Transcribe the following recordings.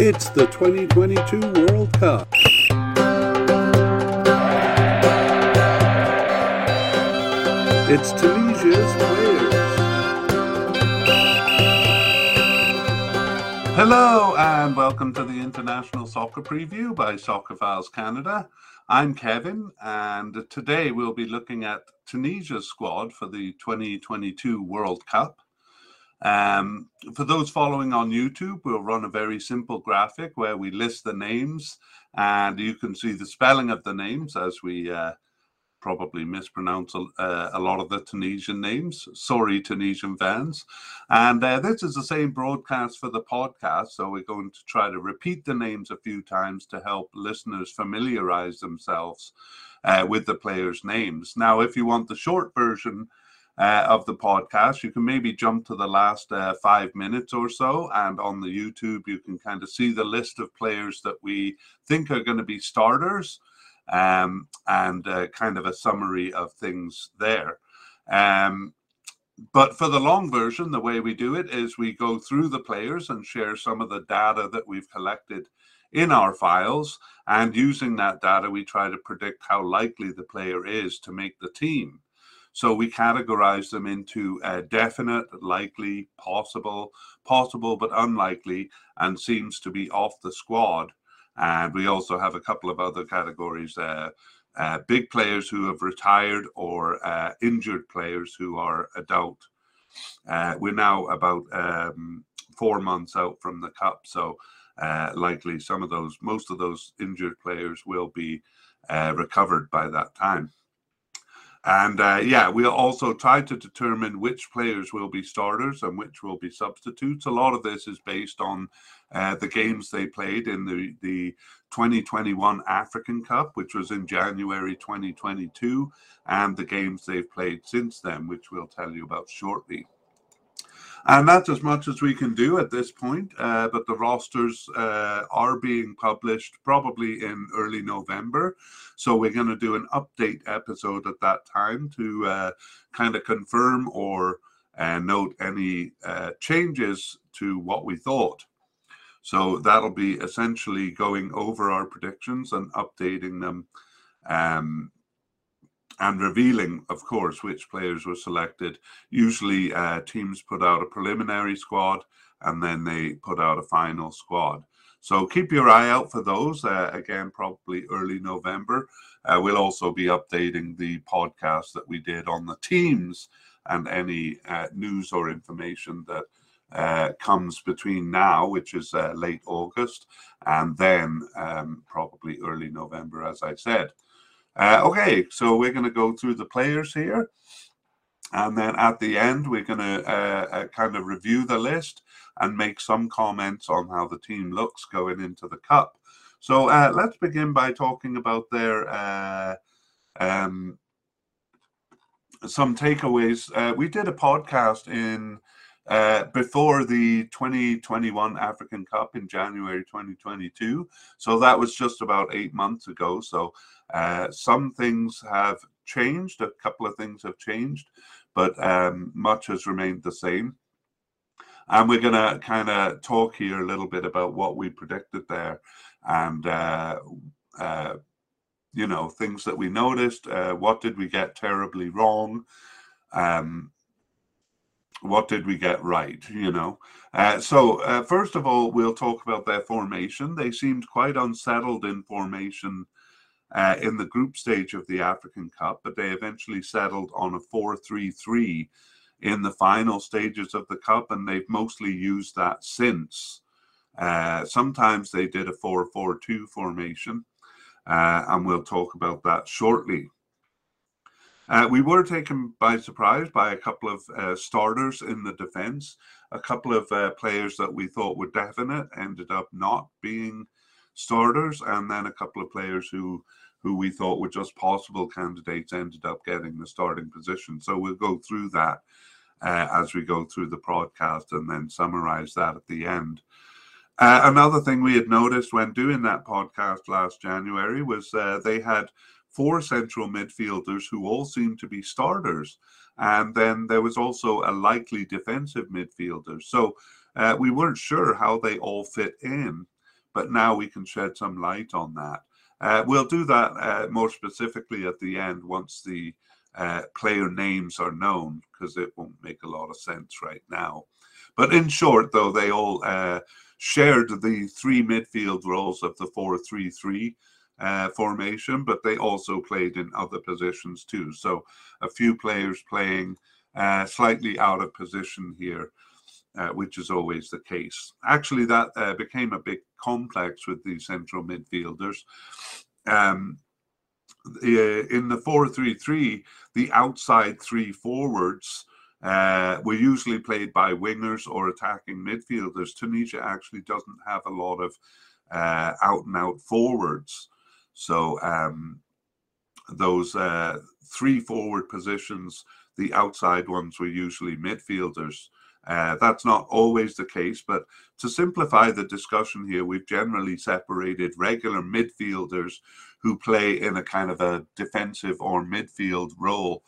It's the 2022 World Cup. It's Tunisia's players. Hello and welcome to the International Soccer Preview by Soccerphiles Canada. I'm Kevin, and today we'll be looking at Tunisia's squad for the 2022 World Cup. Um, for those following on YouTube, we'll run a very simple graphic where we list the names and you can see the spelling of the names as we uh, probably mispronounce a, uh, a, lot of the Tunisian names. Sorry, Tunisian fans. And uh, this is the same broadcast for the podcast. So we're going to try to repeat the names a few times to help listeners familiarize themselves uh, with the players' names. Now, if you want the short version, uh, of the podcast. You can maybe jump to the last uh, five minutes or so, and on the YouTube, you can kind of see the list of players that we think are going to be starters um, and uh, kind of a summary of things there. Um, but for the long version, the way we do it is we go through the players and share some of the data that we've collected in our files. And using that data, we try to predict how likely the player is to make the team. So we categorize them into uh, definite, likely, possible, possible but unlikely, and seems to be off the squad. And we also have a couple of other categories. Uh, uh, big players who have retired or uh, injured players who are adult. Uh, we're now about um, four months out from the cup, so uh, likely some of those, most of those injured players will be uh, recovered by that time. And uh, yeah, we'll also try to determine which players will be starters and which will be substitutes. A lot of this is based on uh, the games they played in the, the 2021 African Cup, which was in January 2022, and the games they've played since then, which we'll tell you about shortly. And that's as much as we can do at this point. Uh, but the rosters uh, are being published probably in early November. So we're going to do an update episode at that time to uh, kind of confirm or uh, note any uh, changes to what we thought. So that'll be essentially going over our predictions and updating them um, and revealing, of course, which players were selected. Usually, uh, teams put out a preliminary squad and then they put out a final squad. So keep your eye out for those. Uh, again, probably early November. Uh, we'll also be updating the podcast that we did on the teams and any uh, news or information that uh, comes between now, which is uh, late August, and then um, probably early November, as I said. Uh, okay, so we're going to go through the players here. And then at the end, we're going to uh, uh, kind of review the list and make some comments on how the team looks going into the cup. So uh, let's begin by talking about their uh, um, some takeaways. Uh, we did a podcast in uh, before the 2021 African Cup in January 2022. So that was just about eight months ago. So uh, some things have changed, a couple of things have changed, but um, much has remained the same. And we're going to kind of talk here a little bit about what we predicted there and, uh, uh, you know, things that we noticed. Uh, what did we get terribly wrong? Um, what did we get right you know uh, so uh, first of all we'll talk about their formation they seemed quite unsettled in formation uh, in the group stage of the African Cup, but they eventually settled on a 4 3 3 in the final stages of the Cup, and they've mostly used that since. Uh, sometimes they did a 4 4 2 formation, uh, and we'll talk about that shortly. Uh, we were taken by surprise by a couple of uh, starters in the defense. A couple of uh, players that we thought were definite ended up not being starters, and then a couple of players who who we thought were just possible candidates ended up getting the starting position. So we'll go through that uh, as we go through the broadcast and then summarize that at the end. Uh, another thing we had noticed when doing that podcast last January was uh, they had four central midfielders who all seemed to be starters. And then there was also a likely defensive midfielder. So uh, we weren't sure how they all fit in. But now we can shed some light on that. Uh, we'll do that uh, more specifically at the end once the uh, player names are known, because it won't make a lot of sense right now. But in short, though, they all uh, shared the three midfield roles of the 4 3 3 uh, formation, but they also played in other positions too. So a few players playing uh, slightly out of position here. Uh, which is always the case. Actually, that uh, became a big complex with the central midfielders. Um, the, in the 4 3 3, the outside three forwards uh, were usually played by wingers or attacking midfielders. Tunisia actually doesn't have a lot of uh, out and out forwards. So um, those uh, three forward positions, the outside ones were usually midfielders. Uh, that's not always the case, but to simplify the discussion here, we've generally separated regular midfielders who play in a kind of a defensive or midfield role.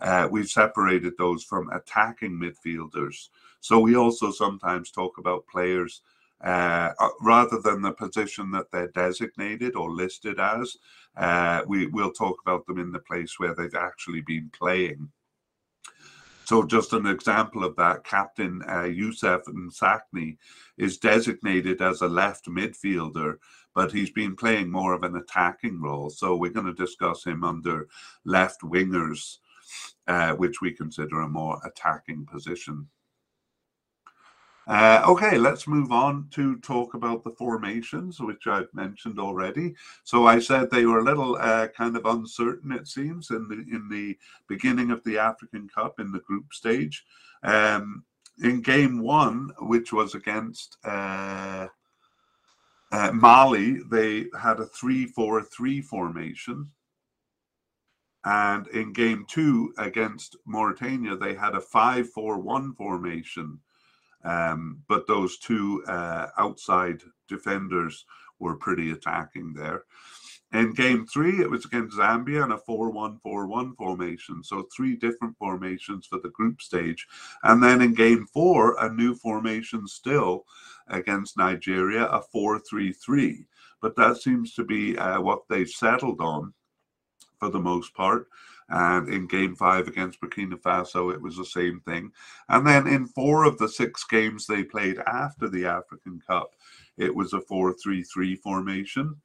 Uh, we've separated those from attacking midfielders. So we also sometimes talk about players uh, uh, rather than the position that they're designated or listed as, uh, we will talk about them in the place where they've actually been playing. So, just an example of that, Captain uh, Youssef Msakni is designated as a left midfielder, but he's been playing more of an attacking role. So, we're going to discuss him under left wingers, uh, which we consider a more attacking position. Uh, okay, let's move on to talk about the formations, which I've mentioned already. So I said they were a little uh, kind of uncertain, it seems, in the in the beginning of the African Cup in the group stage. Um, in game one, which was against uh, uh Mali, they had a 3 4 3 formation. And in game two against Mauritania, they had a 5 4 1 formation. Um, but those two uh, outside defenders were pretty attacking there. In game three, it was against Zambia in a 4 1 4 1 formation. So, three different formations for the group stage. And then in game four, a new formation still against Nigeria, a 4 3 3. But that seems to be uh, what they've settled on for the most part. And in game five against Burkina Faso, it was the same thing. And then in four of the six games they played after the African Cup, it was a 4 3 3 formation.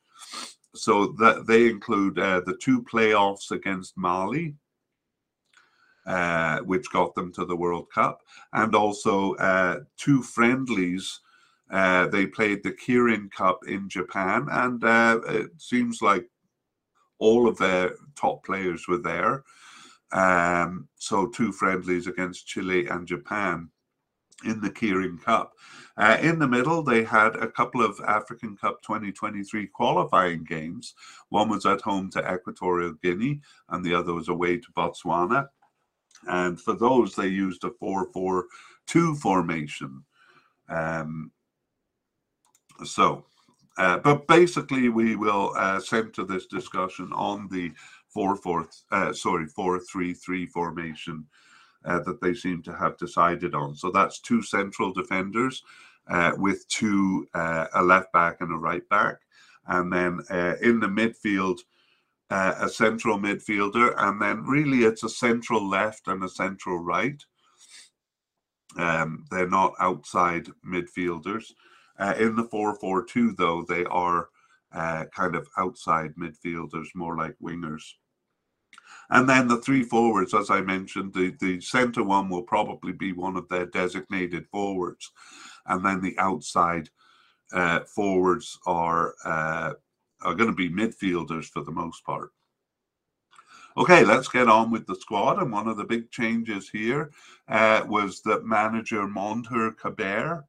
So that they include uh, the two playoffs against Mali, uh, which got them to the World Cup, and also uh, two friendlies. Uh, they played the Kirin Cup in Japan, and uh, it seems like all of their top players were there. Um, so two friendlies against Chile and Japan in the Kirin Cup. Uh, in the middle, they had a couple of African Cup 2023 qualifying games. One was at home to Equatorial Guinea, and the other was away to Botswana. And for those, they used a 4 4 2 formation. Um, so uh, but basically, we will uh, center this discussion on the four four uh, sorry four three three formation uh, that they seem to have decided on. So that's two central defenders uh, with two a left back and a right back, and then in the midfield. a central midfielder, and then really it's a central left and a central right. Um, they're not outside midfielders. Uh, in the 4 4 2, though, they are uh, kind of outside midfielders, more like wingers. And then the three forwards, as I mentioned, the, the centre one will probably be one of their designated forwards. And then the outside uh, forwards are, uh, are going to be midfielders for the most part. Okay, let's get on with the squad. And one of the big changes here uh, was that manager Mondher Kebaier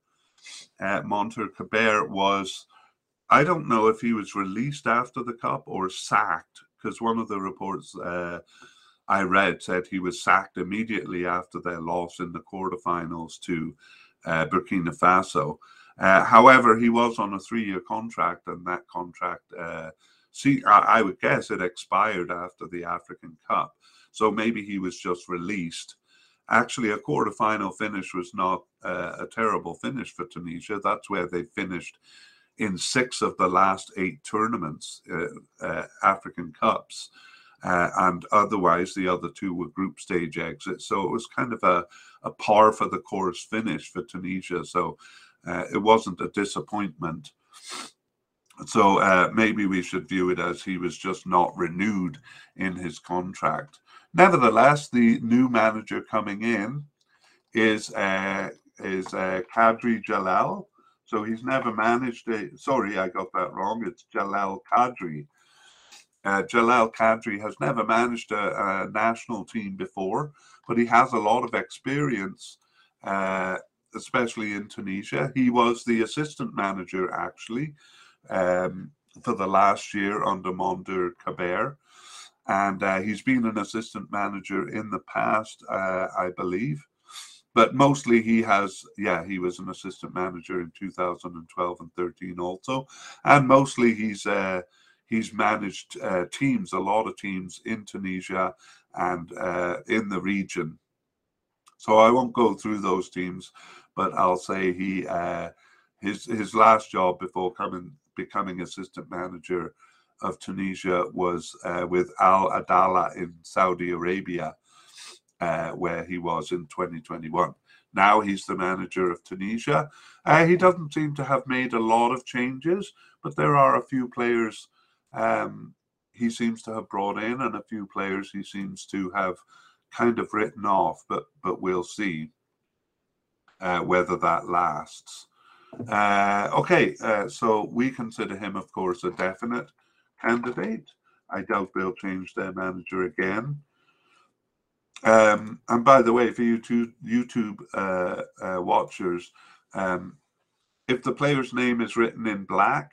uh, Mondher Kebaier was, I don't know if he was released after the cup or sacked, because one of the reports uh, I read said he was sacked immediately after their loss in the quarterfinals to uh, Burkina Faso. Uh, however, he was on a three-year contract, and that contract, uh, see, I, I would guess it expired after the African Cup. So maybe he was just released actually a quarterfinal finish was not uh, a terrible finish for Tunisia. That's where they finished in six of the last eight tournaments, uh, uh, African Cups. Uh, and otherwise, the other two were group stage exits. So it was kind of a, a par for the course finish for Tunisia. So uh, it wasn't a disappointment. So uh, maybe we should view it as he was just not renewed in his contract. Nevertheless, the new manager coming in is uh, is uh, Kadri Jalal. So he's never managed a. Sorry, I got that wrong. It's Jalal Kadri. Uh, Jalal Kadri has never managed a, a, national team before, but he has a lot of experience, uh, especially in Tunisia. He was the assistant manager actually um, for the last year under Mondher Kebaier, and uh, he's been an assistant manager in the past, uh, I believe. But mostly he has, yeah, he was an assistant manager in 2012 and 13 also, and mostly he's uh, he's managed uh, teams, a lot of teams in Tunisia and uh, in the region. So I won't go through those teams, but I'll say he uh, his his last job before coming becoming assistant manager of Tunisia was uh, with Al Adala in Saudi Arabia, uh, where he was in 2021. Now he's the manager of Tunisia. Uh, he doesn't seem to have made a lot of changes, but there are a few players um, he seems to have brought in, and a few players he seems to have kind of written off. But but we'll see uh, whether that lasts. Uh, okay, uh, so we consider him, of course, a definite candidate. I doubt they'll change their manager again. Um, and by the way, for YouTube YouTube uh, uh, watchers, um, if the player's name is written in black,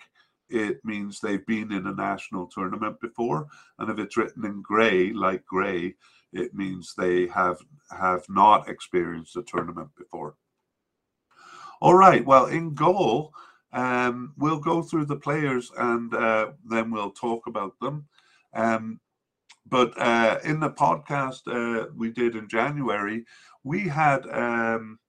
it means they've been in a national tournament before, and if it's written in grey, like grey, it means they have have not experienced a tournament before. All right. Well, in goal, um, we'll go through the players and uh, then we'll talk about them. Um, but uh, in the podcast uh, we did in January, we had um,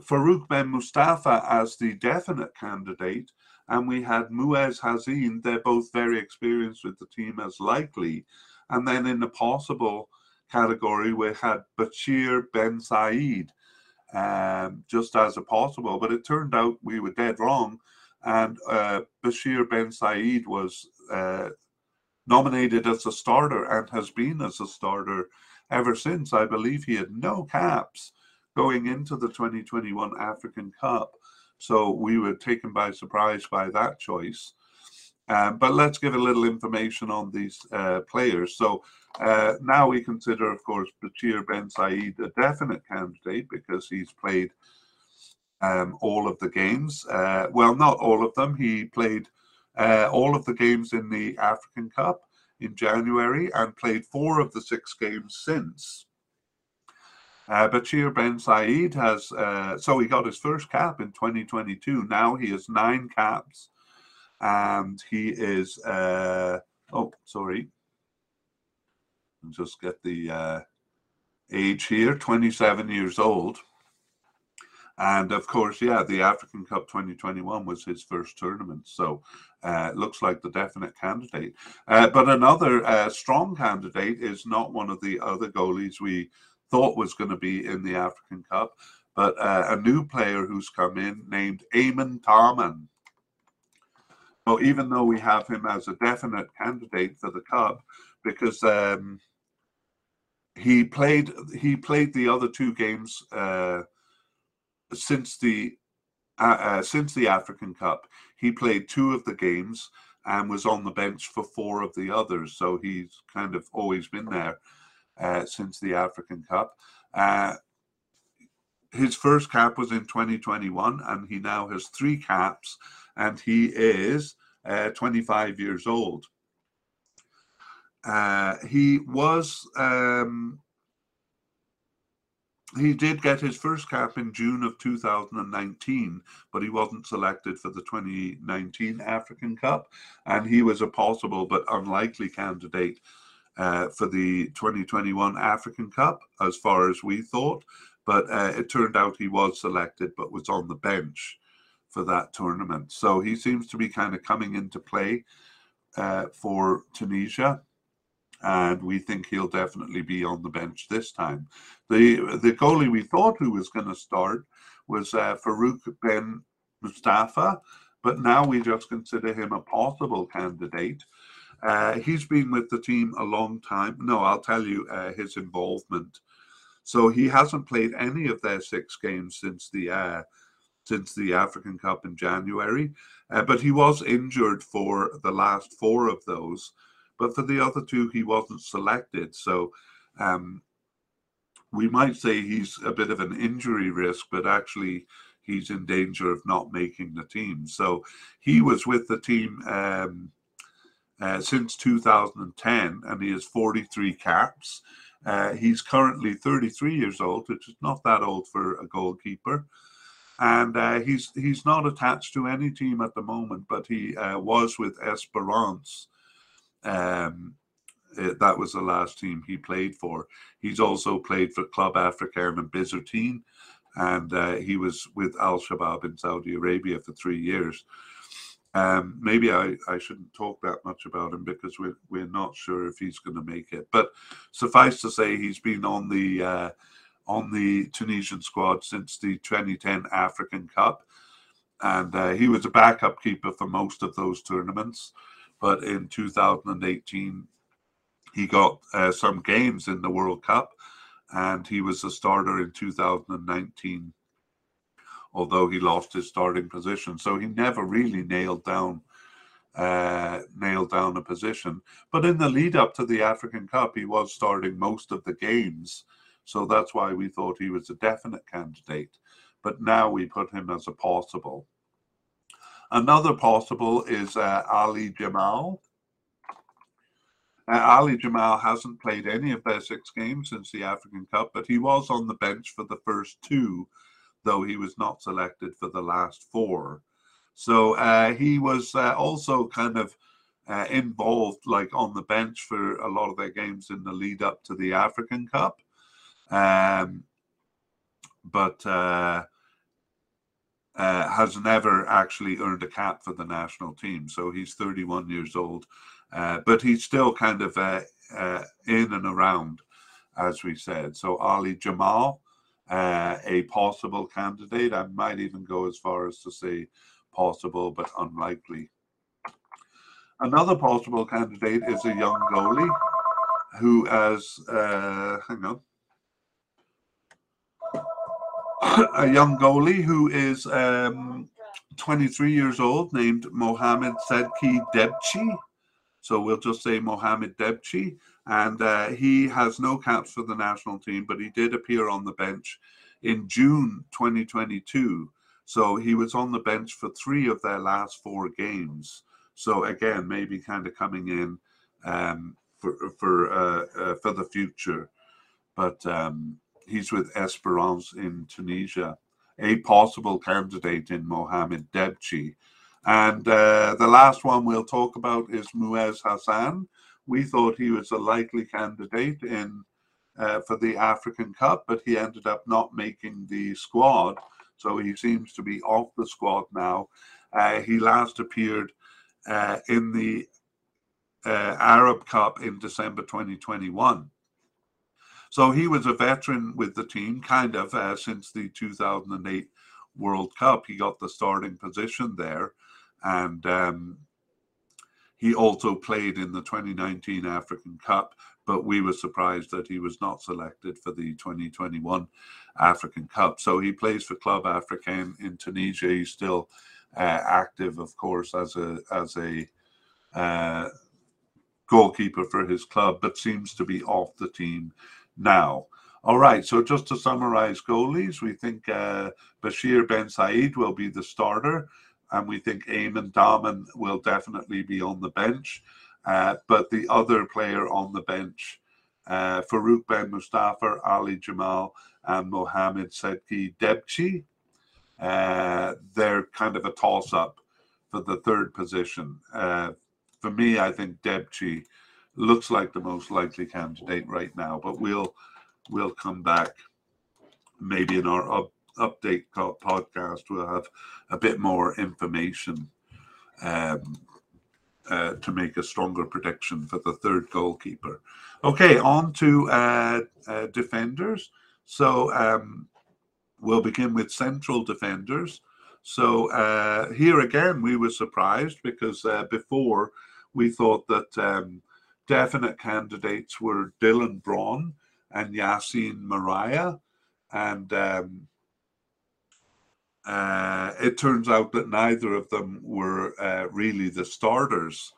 Farouk Ben Mustafa as the definite candidate, and we had Moez Hassen. They're both very experienced with the team as likely. And then in the possible category, we had Bachir Ben Said um, just as a possible. But it turned out we were dead wrong. And uh, Bashir Ben Said was uh, nominated as a starter and has been as a starter ever since. I believe he had no caps going into the 2021 African Cup. So we were taken by surprise by that choice. Um, but let's give a little information on these uh, players. So uh, now we consider, of course, Bachir Ben Said a definite candidate because he's played um, all of the games. Uh, well, not all of them. He played uh, all of the games in the African Cup in January and played four of the six games since. Uh, Bachir Ben Said has, uh, so he got his first cap in 2022. Now he has nine caps and he is, uh, oh, sorry, just get the uh, age here 27 years old. And of course, yeah, the African Cup 2021 was his first tournament. So uh, looks like the definite candidate. Uh, but another uh, strong candidate is not one of the other goalies we thought was going to be in the African Cup, but uh, a new player who's come in named Aymen Dahmen. So even though we have him as a definite candidate for the Cup, because um, he played he played the other two games uh, since the uh, uh, since the African Cup. He played two of the games and was on the bench for four of the others. So he's kind of always been there uh, since the African Cup. Uh, his first cap was in 2021, and he now has three caps, and he is uh, 25 years old. Uh, he was um, he did get his first cap in June of 2019, but he wasn't selected for the 2019 African Cup, and he was a possible but unlikely candidate uh, for the 2021 African Cup, as far as we thought. But uh, it turned out he was selected, but was on the bench for that tournament. So he seems to be kind of coming into play uh, for Tunisia. And we think he'll definitely be on the bench this time. The the goalie we thought who was going to start was uh, Farouk Ben Mustafa, but now we just consider him a possible candidate. Uh, he's been with the team a long time. No, I'll tell you uh, his involvement. So he hasn't played any of their six games since the uh, since the African Cup in January, uh, but he was injured for the last four of those. But for the other two, he wasn't selected. So um, we might say he's a bit of an injury risk, but actually he's in danger of not making the team. So he was with the team um, uh, since 2010, and he has 43 caps. Uh, he's currently 33 years old, which is not that old for a goalkeeper. And uh, he's he's not attached to any team at the moment, but he uh, was with Esperance. Um, uh, that was the last team he played for. He's also played for Club Africain and Bizertine, and uh, he was with Al Shabaab in Saudi Arabia for three years. Um, maybe I, I shouldn't talk that much about him because we're, we're not sure if he's going to make it. But suffice to say, he's been on the uh, on the Tunisian squad since the 2010 African Cup, and uh, he was a backup keeper for most of those tournaments. But in 2018, he got uh, some games in the World Cup, and he was a starter in 2019 although he lost his starting position. So he never really nailed down uh, nailed down a position. But in the lead up to the African Cup, he was starting most of the games. So that's why we thought he was a definite candidate. But now we put him as a possible. Another possible is uh, Ali Jamal. Uh, Ali Jamal hasn't played any of their six games since the African Cup, but he was on the bench for the first two though he was not selected for the last four. So uh, he was uh, also kind of uh, involved, like on the bench for a lot of their games in the lead up to the African Cup. Um, but uh, uh, has never actually earned a cap for the national team. So he's 31 years old, uh, but he's still kind of in and around, as we said. So Ali Jamal uh, a possible candidate. I might even go as far as to say possible but unlikely. Another possible candidate is a young goalie who has, uh, hang on, a young goalie who is um, 23 years old named Mohamed Sedki Debchi. So we'll just say Mohamed Debchi and uh, he has no caps for the national team, but he did appear on the bench in June 2022. So he was on the bench for three of their last four games. So again, maybe kind of coming in um, for for uh, uh, for the future, but um, he's with Esperance in Tunisia, a possible candidate in Mohamed Debchi. And uh, the last one we'll talk about is Moez Hassen we thought he was a likely candidate in uh, for the African Cup, but he ended up not making the squad. So he seems to be off the squad now. Uh, he last appeared uh, in the uh, Arab Cup in December 2021. So he was a veteran with the team, kind of uh, since the 2008 World Cup. He got the starting position there, and um, he also played in the 2019 African Cup, but we were surprised that he was not selected for the 2021 African Cup. So he plays for Club Africain in Tunisia. He's still uh, active, of course, as a as a uh, goalkeeper for his club, but seems to be off the team now. All right, so just to summarize goalies, we think uh, Bashir Ben Said will be the starter and we think Aymen Dahmen will definitely be on the bench. Uh, but the other player on the bench, uh, Farouk Ben Mustafa, Ali Jamal, and Mohamed Sedki Debchi, uh, they're kind of a toss up for the third position. Uh, for me, I think Debchi looks like the most likely candidate right now, but we'll we'll come back maybe in our up, update podcast, we'll have a bit more information um, uh, to make a stronger prediction for the third goalkeeper. Okay, on to uh, uh, defenders. So um, we'll begin with central defenders. So uh, here again, we were surprised because uh, before we thought that um, definite candidates were Dylan Bronn and Yassine Meriah. And um, uh, it turns out that neither of them were uh, really the starters.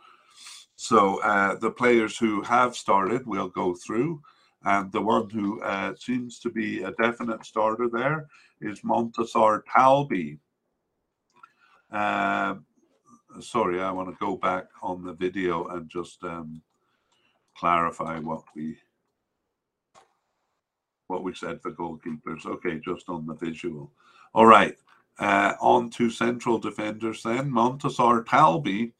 So uh, the players who have started will go through. And the one who uh, seems to be a definite starter there is Montassar Talbi. Uh, sorry, I want to go back on the video and just um, clarify what we what we said for goalkeepers. Okay, just on the visual. All right, uh, on to central defenders then. Montassar Talbi.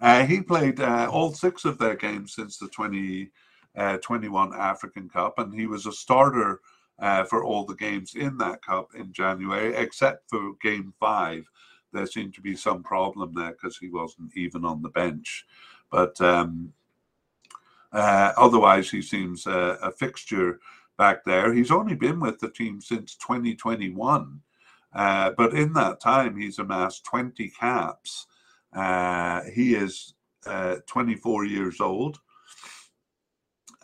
Uh, he played uh, all six of their games since the 2021 uh, African Cup, and he was a starter uh, for all the games in that cup in January, except for game five. There seemed to be some problem there because he wasn't even on the bench. But um, uh, otherwise, he seems a fixture back there. He's only been with the team since 2021, uh, but in that time, he's amassed 20 caps. Uh, he is uh, 24 years old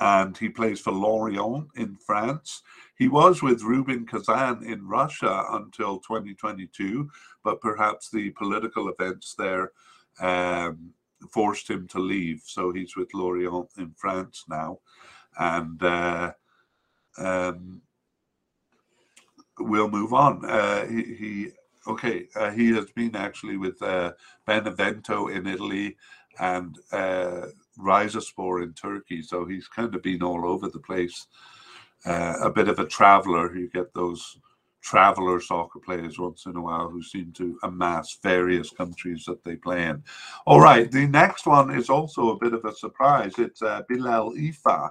and he plays for Lorient in France. He was with Rubin Kazan in Russia until 2022, but perhaps the political events there um, forced him to leave. So he's with Lorient in France now. And uh, um, we'll move on. Uh, he, he okay. Uh, he has been actually with uh, Benevento in Italy and uh, Rizespor in Turkey, so he's kind of been all over the place. Uh, a bit of a traveler. You get those traveler soccer players once in a while who seem to amass various countries that they play in. All right, the next one is also a bit of a surprise. It's uh, Bilal Ifa.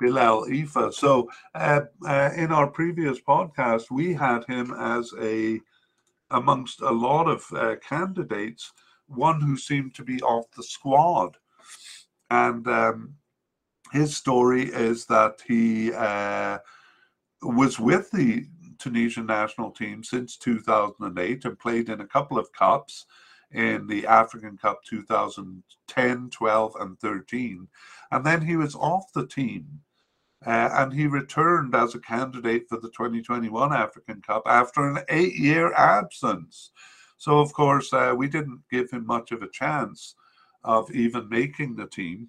Bilal Ifa. So, uh, uh, in our previous podcast, we had him as a amongst a lot of uh, candidates, one who seemed to be off the squad, and um, his story is that he uh, was with the Tunisian national team since 2008 and played in a couple of cups in the African Cup 2010, 12, and 13. And then he was off the team. Uh, and he returned as a candidate for the 2021 African Cup after an eight year absence. So, of course, uh, we didn't give him much of a chance of even making the team.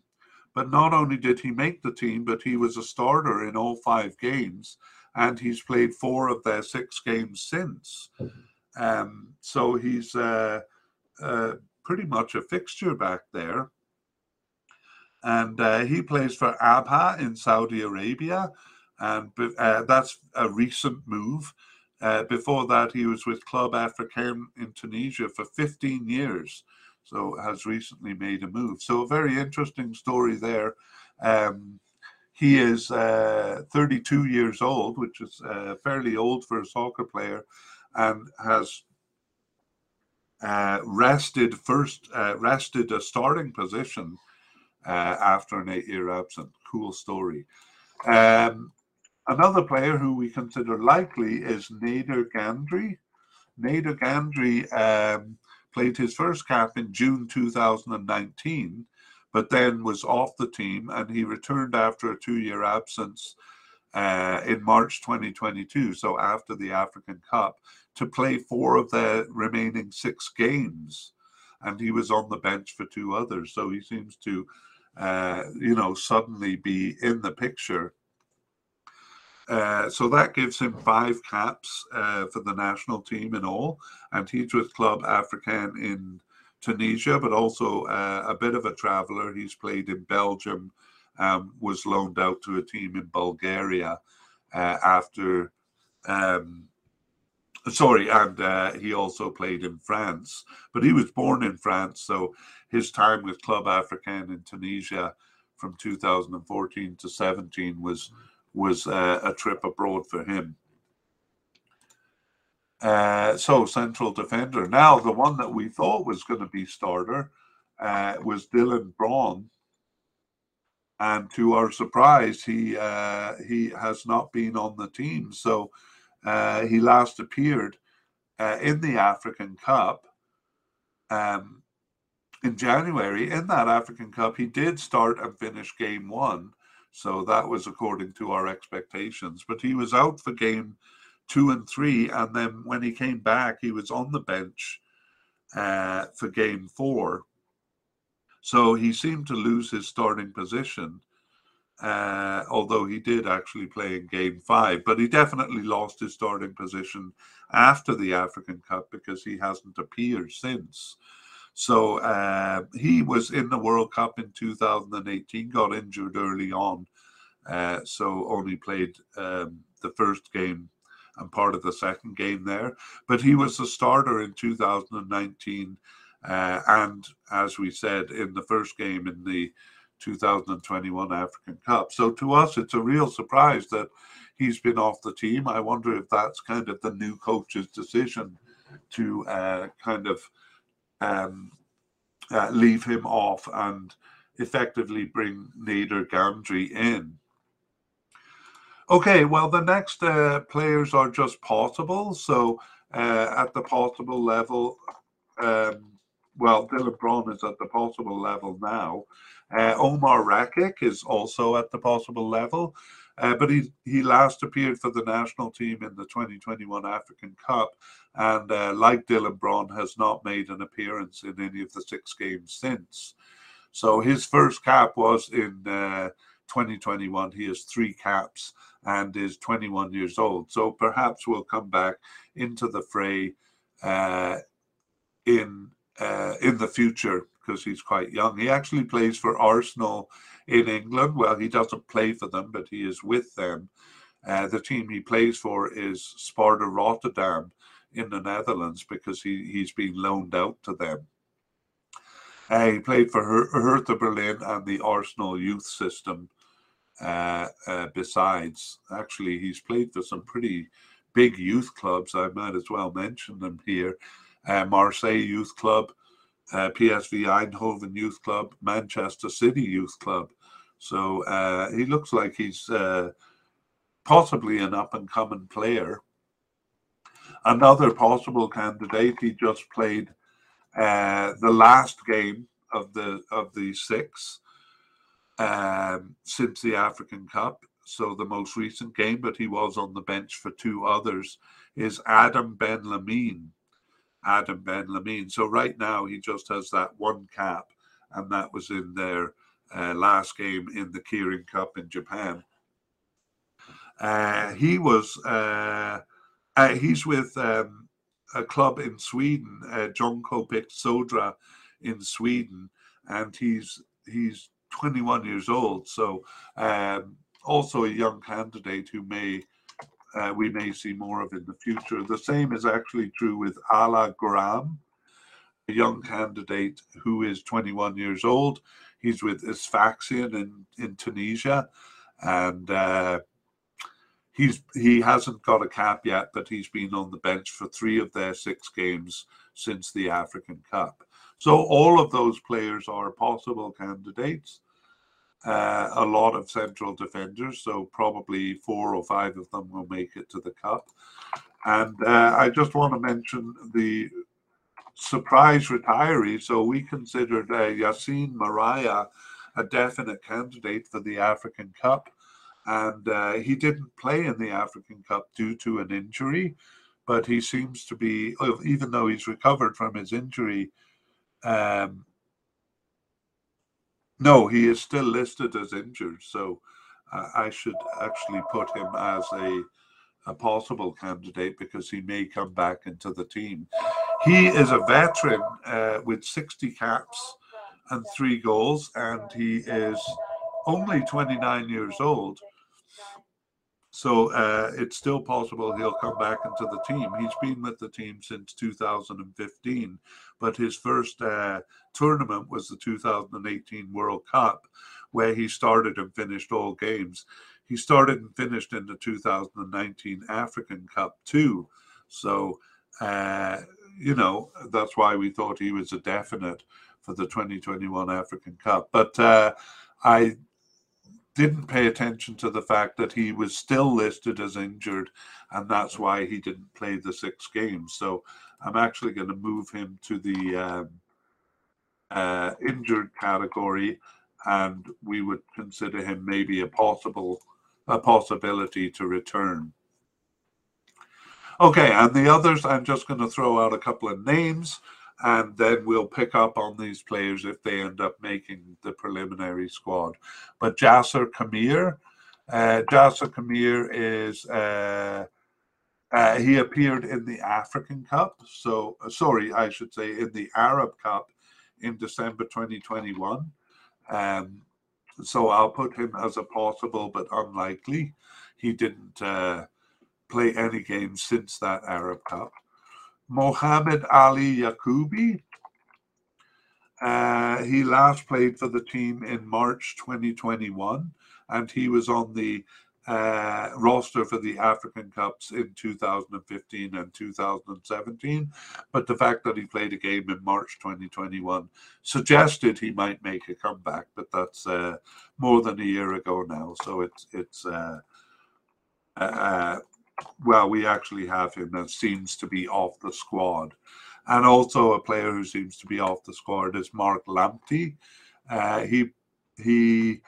But not only did he make the team, but he was a starter in all five games, and he's played four of their six games since. Um, so he's uh, uh, pretty much a fixture back there. And uh, he plays for Abha in Saudi Arabia, and uh, that's a recent move. Uh, before that, he was with Club Africain in Tunisia for 15 years so has recently made a move. So a very interesting story there. Um, he is uh, 32 years old, which is uh, fairly old for a soccer player, and has uh, rested first uh, rested a starting position uh, after an eight-year absence. Cool story. Um, another player who we consider likely is Nader Ghandri. Nader Ghandri um, played his first cap in June 2019, but then was off the team and he returned after a two year absence uh, in March 2022, so after the African Cup, to play four of the remaining six games. And he was on the bench for two others. So he seems to, uh, you know, suddenly be in the picture uh, so that gives him five caps uh, for the national team in all, and he's with Club Africain in Tunisia, but also uh, a bit of a traveller. He's played in Belgium, um, was loaned out to a team in Bulgaria uh, after. Um, sorry, and uh, he also played in France, but he was born in France, so his time with Club Africain in Tunisia from 2014 to 17 was. Was uh, a trip abroad for him. Uh, so central defender. Now the one that we thought was going to be starter uh, was Dylan Bronn, and to our surprise, he uh, he has not been on the team. So uh, he last appeared uh, in the African Cup um, in January. In that African Cup, he did start and finish game one. So that was according to our expectations. But he was out for game two and three. And then when he came back, he was on the bench uh, for game four. So he seemed to lose his starting position, uh, although he did actually play in game five. But he definitely lost his starting position after the African Cup because he hasn't appeared since. So uh, he was in the World Cup in 2018, got injured early on, uh, so only played um, the first game and part of the second game there. But he was the starter in 2019 uh, and as we said in the first game in the 2021 African Cup. So to us, it's a real surprise that he's been off the team. I wonder if that's kind of the new coach's decision to uh, kind of um, uh, leave him off and effectively bring Nader Ghandri in. Okay, well, the next uh, players are just possible. So uh, at the possible level, um, well, Dylan Bronn is at the possible level now. Uh, Omar Rekik is also at the possible level, uh, but he, he last appeared for the national team in the 2021 African Cup, and uh, like Dylan Bronn, has not made an appearance in any of the six games since. So his first cap was in 2021. Uh, he has three caps and is 21 years old. So perhaps we'll come back into the fray uh, in uh, in the future because he's quite young. He actually plays for Arsenal in England. Well, he doesn't play for them, but he is with them. Uh, the team he plays for is Sparta Rotterdam in the Netherlands because he, he's been loaned out to them. Uh, he played for Her- Hertha Berlin and the Arsenal youth system. Uh, uh, besides, actually, he's played for some pretty big youth clubs. I might as well mention them here uh, Marseille Youth Club, uh, PSV Eindhoven Youth Club, Manchester City Youth Club. So uh, he looks like he's uh, possibly an up and coming player. Another possible candidate, he just played the last game of the of the six um, since the African Cup. So the most recent game, but he was on the bench for two others, is Adam Benlamine. Adam Benlamine. So right now he just has that one cap, and that was in their uh, last game in the Kirin Cup in Japan. Uh, he was uh, uh he's with um, a club in Sweden, uh, Jönköping Södra in Sweden, and he's he's 21 years old. So um, also a young candidate who may uh, we may see more of in the future. The same is actually true with Ala Ghram, a young candidate who is 21 years old. He's with Sfaxien in, in Tunisia, and uh, he's he hasn't got a cap yet, but he's been on the bench for three of their six games since the African Cup. So all of those players are possible candidates uh, a lot of central defenders, so probably four or five of them will make it to the cup. And uh, I just want to mention the surprise retiree. So we considered uh, Yassine Meriah a definite candidate for the African Cup. And uh, he didn't play in the African Cup due to an injury, but he seems to be, even though he's recovered from his injury, um, no, he is still listed as injured, so I should actually put him as a, a possible candidate because he may come back into the team. He is a veteran uh, with 60 caps and three goals, and he is only 29 years old. So uh, it's still possible he'll come back into the team. He's been with the team since 2015, but his first uh, tournament was the 2018 World Cup, where he started and finished all games. He started and finished in the 2019 African Cup too. So uh, you know, that's why we thought he was a definite for the 2021 African Cup. But uh, I didn't pay attention to the fact that he was still listed as injured, and that's why he didn't play the six games. So I'm actually going to move him to the um, uh, injured category, and we would consider him maybe a possible a possibility to return. Okay, and the others, I'm just going to throw out a couple of names and then we'll pick up on these players if they end up making the preliminary squad. But Jasser Khmiri, uh, Jasser Khmiri is uh, uh, he appeared in the African Cup. So sorry, I should say in the Arab Cup in December 2021. Um, so I'll put him as a possible but unlikely. He didn't uh, play any games since that Arab Cup. Mohamed Ali Yacoubi. Uh, he last played for the team in March 2021, and he was on the uh, roster for the African Cups in 2015 and 2017. But the fact that he played a game in March 2021 suggested he might make a comeback, but that's uh, more than a year ago now. So it's it's uh, uh well, we actually have him that seems to be off the squad. And also a player who seems to be off the squad is Marc Lamti. Uh, he he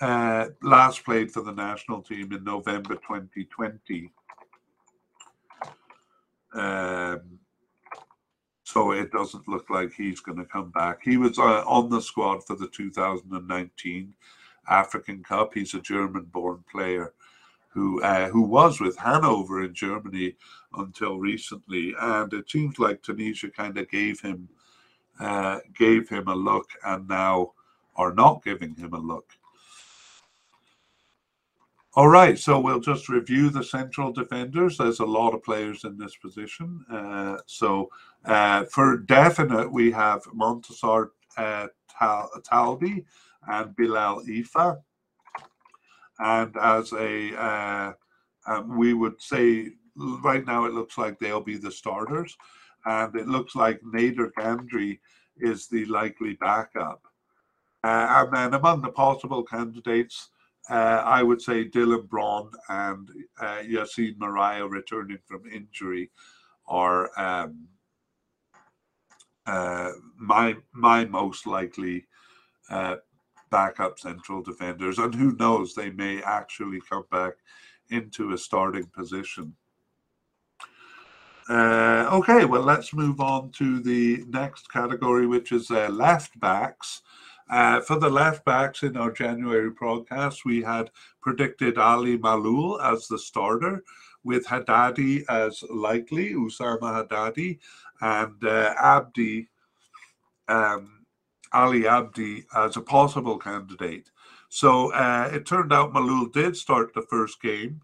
uh, last played for the national team in November 2020. Um, so it doesn't look like he's going to come back. He was uh, on the squad for the 2019 African Cup. He's a German born player who uh, who was with Hanover in Germany until recently, and it seems like Tunisia kind of gave him uh, gave him a look, and now are not giving him a look. All right, so we'll just review the central defenders. There's a lot of players in this position. Uh, so uh, for definite, we have Montassar uh, Tal- Talbi and Bilal Ifa and as a uh, um, we would say right now it looks like they'll be the starters, and it looks like Nader Ghandri is the likely backup. Uh, and then among the possible candidates, uh, I would say Dylan Bronn and uh, Yassine Meriah returning from injury are um, uh, my my most likely uh, backup central defenders, and who knows, they may actually come back into a starting position. Uh, okay, well, let's move on to the next category, which is uh, left backs. Uh, for the left backs in our January broadcast, we had predicted Ali Maaloul as the starter, with Haddadi as likely, Usama Haddadi, and uh, Abdi um, Ali Abdi as a possible candidate. So uh, it turned out Maaloul did start the first game,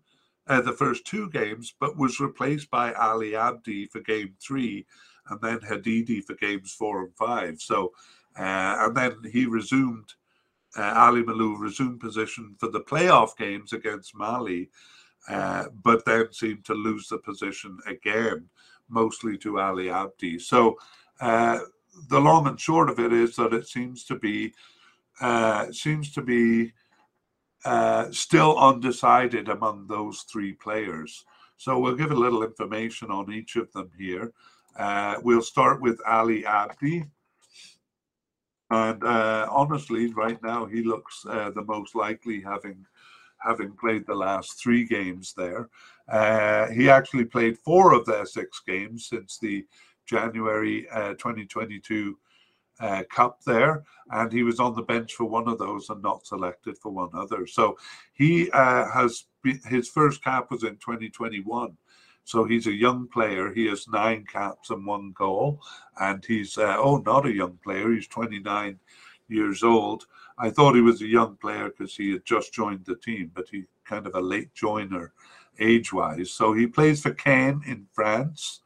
uh, the first two games, but was replaced by Ali Abdi for game three, and then Haddadi for games four and five. So, uh, and then he resumed. Uh, Ali Maaloul resumed position for the playoff games against Mali, uh, but then seemed to lose the position again, mostly to Ali Abdi. So uh, the long and short of it is that it seems to be uh, seems to be uh, still undecided among those three players. So we'll give a little information on each of them here. Uh, we'll start with Ali Abdi. And uh, honestly, right now he looks uh, the most likely, having having played the last three games there. Uh, he actually played four of their six games since the January uh, 2022 uh, Cup there, and he was on the bench for one of those and not selected for one other. So he uh, has been, his first cap was in 2021. So he's a young player. He has nine caps and one goal, and he's uh, oh, not a young player. He's 29 years old. I thought he was a young player because he had just joined the team, but he's kind of a late joiner age-wise. So he plays for Caen in France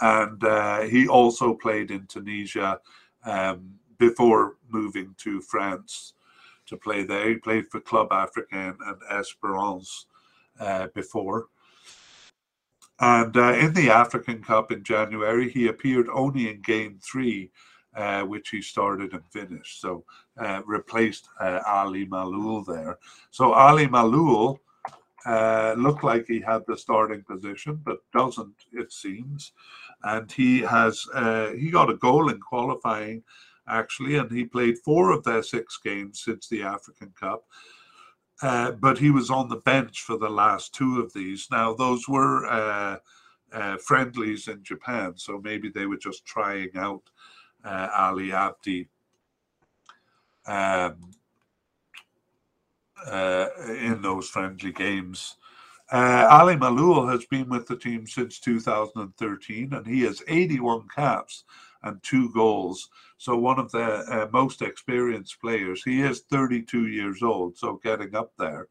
and uh, he also played in Tunisia um, before moving to France to play there. He played for Club Africain and Esperance uh, before. And uh, in the African Cup in January, he appeared only in game three, uh, which he started and finished. So uh, replaced uh, Ali Maaloul there. So Ali Maaloul uh, looked like he had the starting position, but doesn't, it seems. And he has uh, he got a goal in qualifying actually, and he played four of their six games since the African Cup. Uh, but he was on the bench for the last two of these. Now, those were uh, uh, friendlies in Japan, so maybe they were just trying out Ali Abdi um, uh, in those friendly games. Uh, Ali Maaloul has been with the team since 2013, and he has 81 caps and two goals. So one of the uh, most experienced players. He is 32 years old, so getting up there.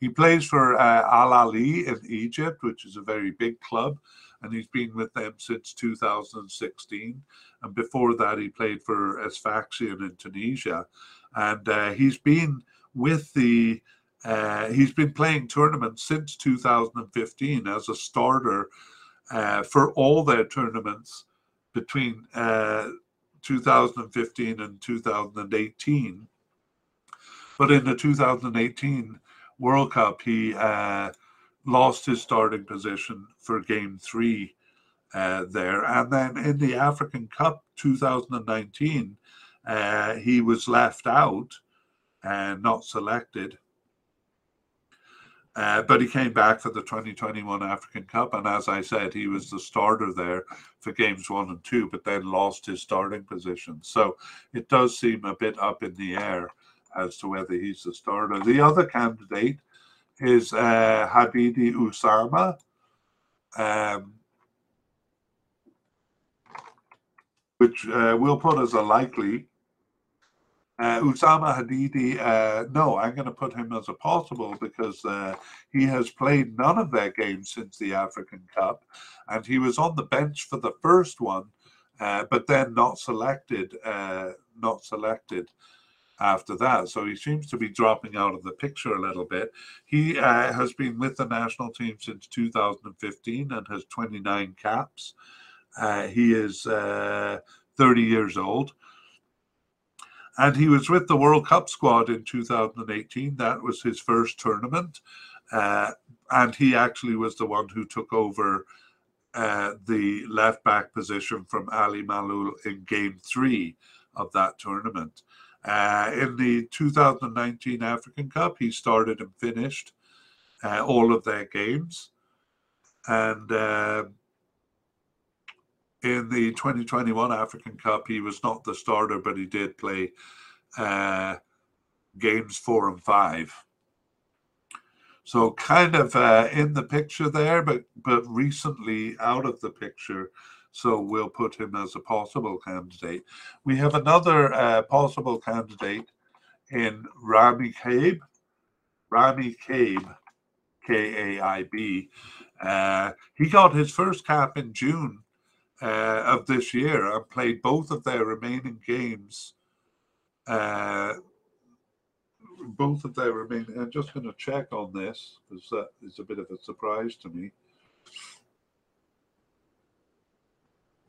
He plays for uh, Al Ahly in Egypt, which is a very big club, and he's been with them since 2016. And before that, he played for Sfaxien in Tunisia, and uh, he's been with the. Uh, he's been playing tournaments since 2015 as a starter uh, for all their tournaments between uh, 2015 and 2018. But in the 2018 World Cup, he uh, lost his starting position for game three uh, there. And then in the African Cup 2019, uh, he was left out and not selected. Uh, but he came back for the 2021 African Cup, and as I said, he was the starter there for games one and two, but then lost his starting position. So it does seem a bit up in the air as to whether he's the starter. The other candidate is uh, Haddadi Usama. Um, which uh, we'll put as a likely uh, Usama Haddadi, uh, no, I'm going to put him as a possible because uh, he has played none of their games since the African Cup, and he was on the bench for the first one, uh, but then not selected, uh, not selected after that. So he seems to be dropping out of the picture a little bit. He uh, has been with the national team since 2015 and has 29 caps. he is 30 years old and he was with the World Cup squad in 2018. That was his first tournament. Uh, and he actually was the one who took over uh, the left back position from Ali Maaloul in game three of that tournament. Uh, in the 2019 African Cup, he started and finished uh, all of their games. And uh, in the 2021 African Cup, he was not the starter, but he did play uh, games four and five. So kind of uh, in the picture there, but but recently out of the picture. So we'll put him as a possible candidate. We have another uh, possible candidate in Rami Kaib. Rami Kaib, K A I B. Uh, he got his first cap in June uh, of this year and played both of their remaining games. Uh, both of their remaining. I'm just going to check on this because that is a bit of a surprise to me.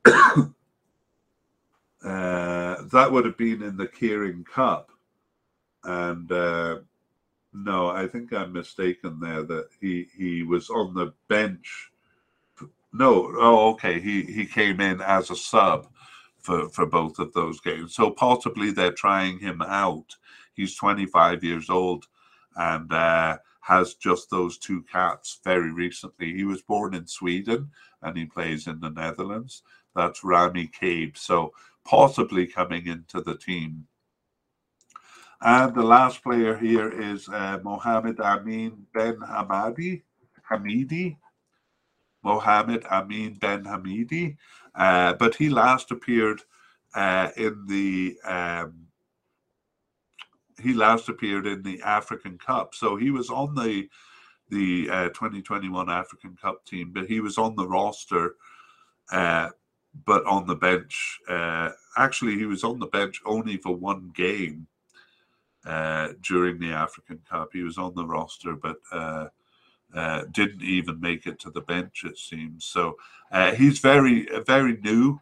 Uh, that would have been in the Kirin Cup. And uh, no, I think I'm mistaken there that he, he was on the bench no, oh, okay. He he came in as a sub for for both of those games. So possibly they're trying him out. He's 25 years old and uh, has just those two caps very recently. He was born in Sweden and he plays in the Netherlands. That's Rami Kaib. So possibly coming into the team. And the last player here is uh, Mohammed Amin Ben Hamadi. Hamidi. Mohammed Amin Ben Hamidi, uh, but he last appeared uh, in the um, he last appeared in the African Cup. So he was on the the uh, 2021 African Cup team, but he was on the roster, uh, but on the bench. Uh, actually, he was on the bench only for one game uh, during the African Cup. He was on the roster, but uh, didn't even make it to the bench, it seems. So uh, he's very, very new.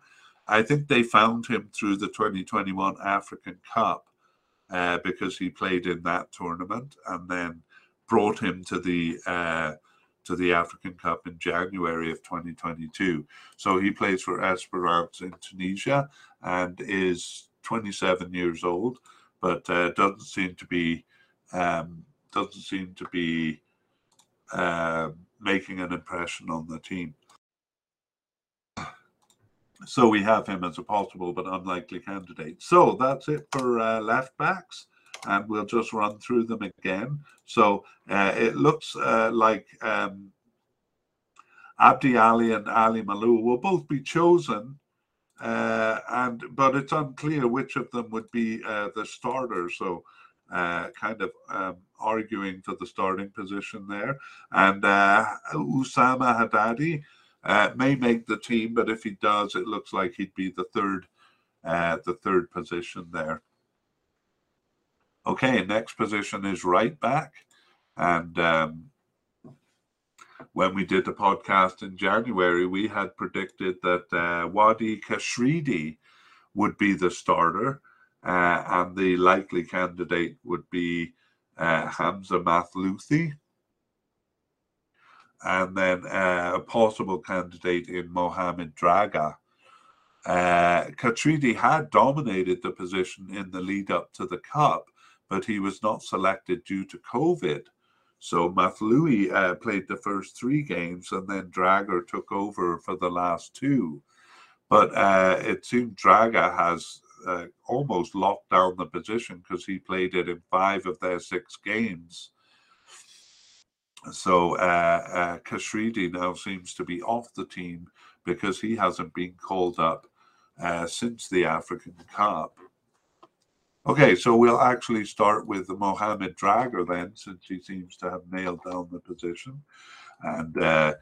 I think they found him through the 2021 African Cup uh, because he played in that tournament, and then brought him to the uh, to the African Cup in January of 2022. So he plays for Esperance in Tunisia and is 27 years old, but uh, doesn't seem to be um, doesn't seem to be uh, making an impression on the team. So we have him as a possible but unlikely candidate. So that's it for uh, left backs, and we'll just run through them again. So uh, it looks uh, like um, Abdi Ali and Ali Malou will both be chosen, uh, and but it's unclear which of them would be uh, the starter. So uh, kind of um, arguing for the starting position there. And uh, Usama Haddadi uh, may make the team, but if he does, it looks like he'd be the third, uh, the third position there. Okay, next position is right back, and um, when we did the podcast in January, we had predicted that uh, Wajdi Kechrida would be the starter, uh, and the likely candidate would be uh, Hamza Mathlouthi and then uh, a possible candidate in Mohamed Dräger. Uh, Katridi had dominated the position in the lead up to the Cup, but he was not selected due to COVID. So Mathlouthi uh, played the first three games, and then Dräger took over for the last two. But uh, it seemed Dräger has uh, almost locked down the position because he played it in five of their six games. So uh, uh, Kechrida now seems to be off the team because he hasn't been called up uh, since the African Cup. Okay, so we'll actually start with the Mohamed Dräger then, since he seems to have nailed down the position. And uh,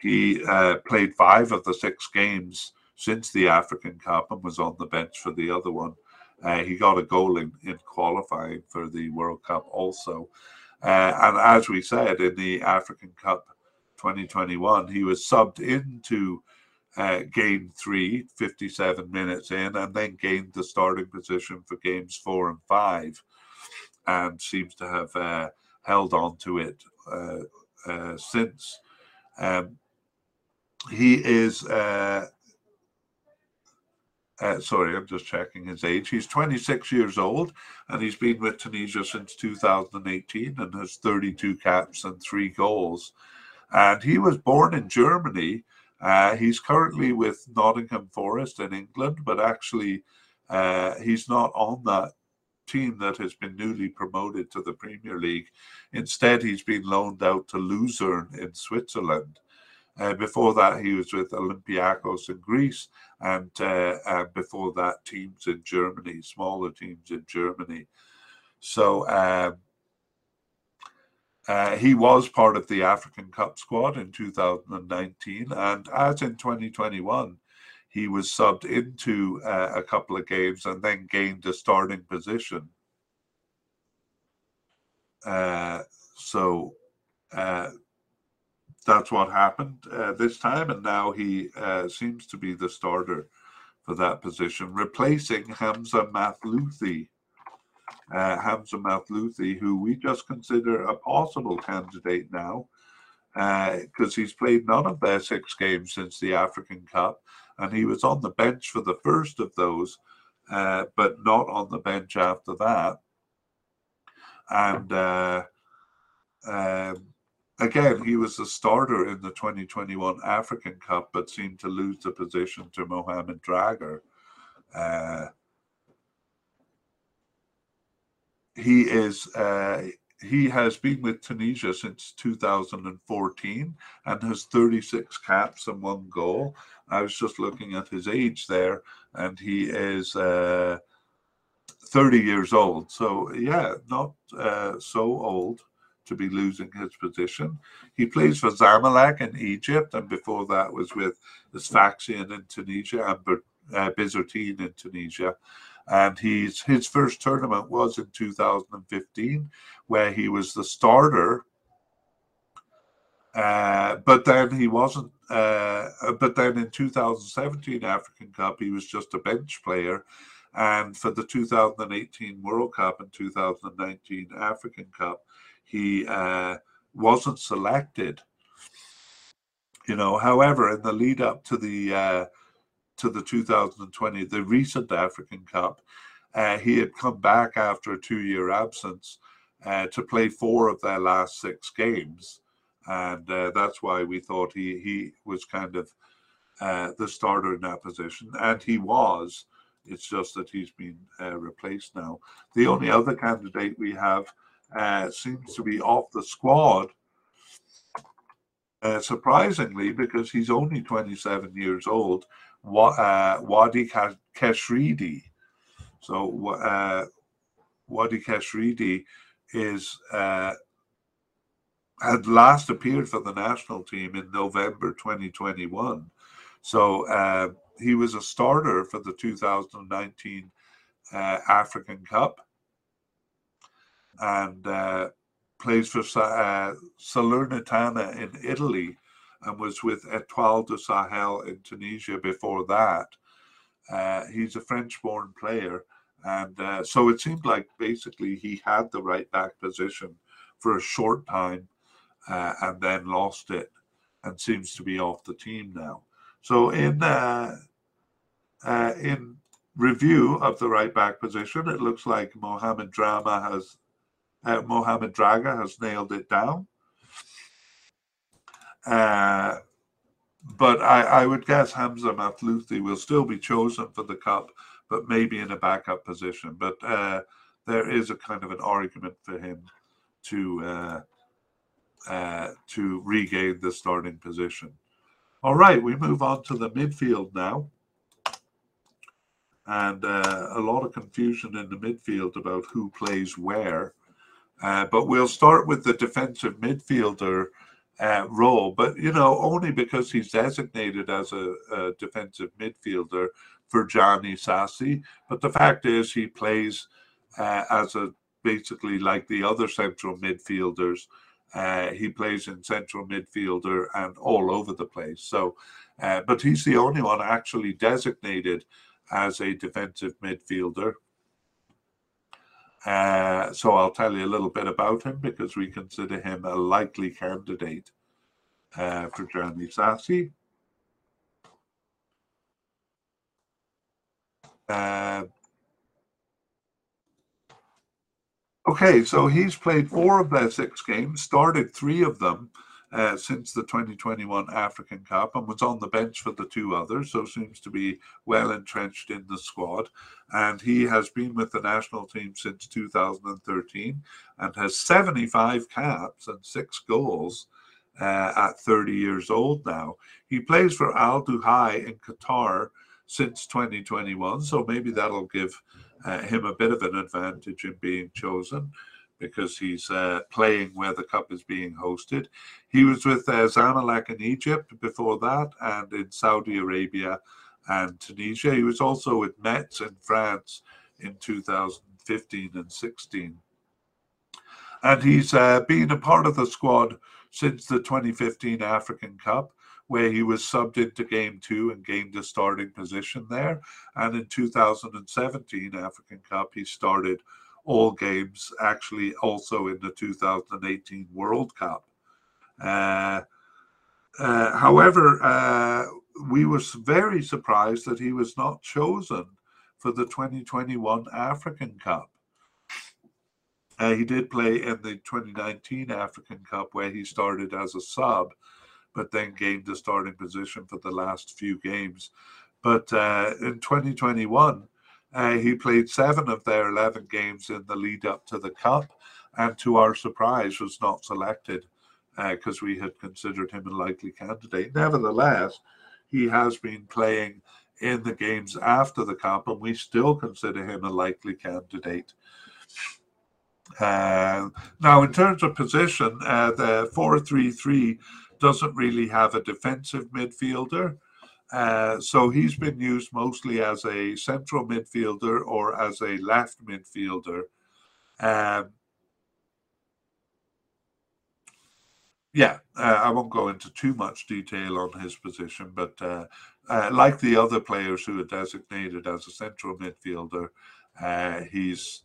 he uh, played five of the six games since the African Cup and was on the bench for the other one. Uh, he got a goal in, in qualifying for the World Cup also. Uh, and as we said in the African Cup 2021, he was subbed into uh, game three, 57 minutes in, and then gained the starting position for games four and five, and seems to have uh, held on to it uh, uh, since. Um, he is uh, uh, sorry, I'm just checking his age. He's 26 years old and he's been with Tunisia since 2018 and has 32 caps and three goals. And he was born in Germany. Uh, he's currently with Nottingham Forest in England, but actually, uh, he's not on that team that has been newly promoted to the Premier League. Instead, he's been loaned out to Luzern in Switzerland. Uh, before that, he was with Olympiacos in Greece, and uh, before that, teams in Germany, smaller teams in Germany. So um, uh, he was part of the African Cup squad in 2019, and as in 2021, he was subbed into uh, a couple of games and then gained a starting position. Uh, so uh, that's what happened uh, this time, and now he uh, seems to be the starter for that position, replacing Hamza Mathlouthi. Uh, Hamza Mathlouthi, who we just consider a possible candidate now, because uh, he's played none of their six games since the African Cup, and he was on the bench for the first of those, uh, but not on the bench after that. And uh, um, again, he was a starter in the 2021 African Cup, but seemed to lose the position to Mohamed Dräger. Uh, he is uh, he has been with Tunisia since 2014 and has 36 caps and one goal. I was just looking at his age there, and he is uh, 30 years old. So yeah, not uh, so old to be losing his position. He plays for Zamalek in Egypt, and before that was with Sfaxien in Tunisia and uh, Bizertine in Tunisia. And he's his first tournament was in 2015, where he was the starter Uh, but then he wasn't. Uh, but then in 2017 African Cup, he was just a bench player, and for the 2018 World Cup and 2019 African Cup, he uh, wasn't selected. You know, however, in the lead up to the uh, to the 2020, the recent African Cup, uh, he had come back after a two-year absence uh, to play four of their last six games, and uh, that's why we thought he he was kind of uh, the starter in that position, and he was. It's just that he's been replaced now. The only other candidate we have uh, seems to be off the squad. Uh, surprisingly, because he's only 27 years old, uh, Wajdi Kechrida. So uh, Wajdi Kechrida is uh, had last appeared for the national team in November 2021. So uh, he was a starter for the 2019 uh, African Cup and uh, plays for uh, Salernitana in Italy and was with Etoile du Sahel in Tunisia before that. Uh, he's a French born player. And uh, so it seemed like basically he had the right back position for a short time uh, and then lost it and seems to be off the team now. So in uh, uh, in review of the right back position, it looks like Mohamed Dräger has uh, Mohamed Dräger has nailed it down. Uh, but I, I, would guess Hamza Mathlouthi will still be chosen for the cup, but maybe in a backup position. But uh, there is a kind of an argument for him to uh, uh, to regain the starting position. All right, we move on to the midfield now. And uh, a lot of confusion in the midfield about who plays where. Uh, but we'll start with the defensive midfielder uh, role, but you know, only because he's designated as a, a defensive midfielder for Ferjani Sassi. But the fact is, he plays uh, as a basically like the other central midfielders. Uh, he plays in central midfielder and all over the place. So, uh, but he's the only one actually designated as a defensive midfielder. Uh, so I'll tell you a little bit about him because we consider him a likely candidate uh, for Ferjani Sassi. Uh, okay, so he's played four of their six games, started three of them uh, since the 2021 African Cup and was on the bench for the two others, so seems to be well entrenched in the squad. And he has been with the national team since 2013 and has 75 caps and six goals uh, at 30 years old now. He plays for Al Duhail in Qatar since 2021, so maybe that'll give uh, him a bit of an advantage in being chosen because he's uh, playing where the cup is being hosted. He was with uh, Zamalek in Egypt before that and in Saudi Arabia and Tunisia. He was also with Metz in France in 2015 and 16. And he's uh, been a part of the squad since the 2015 African Cup, where he was subbed into game two and gained a starting position there. And in 2017 African Cup, he started all games, actually also in the 2018 World Cup. Uh, uh, however, uh, we were very surprised that he was not chosen for the 2021 African Cup. Uh, he did play in the 2019 African Cup where he started as a sub, but then gained the starting position for the last few games. But uh, in 2021, uh, he played seven of their 11 games in the lead up to the Cup, and to our surprise, was not selected because uh, we had considered him a likely candidate. Nevertheless, he has been playing in the games after the Cup, and we still consider him a likely candidate. Uh, now, in terms of position, uh, the 4 3 3 doesn't really have a defensive midfielder. Uh, so he's been used mostly as a central midfielder or as a left midfielder. Um, yeah, uh, I won't go into too much detail on his position, but uh, uh, like the other players who are designated as a central midfielder, uh, he's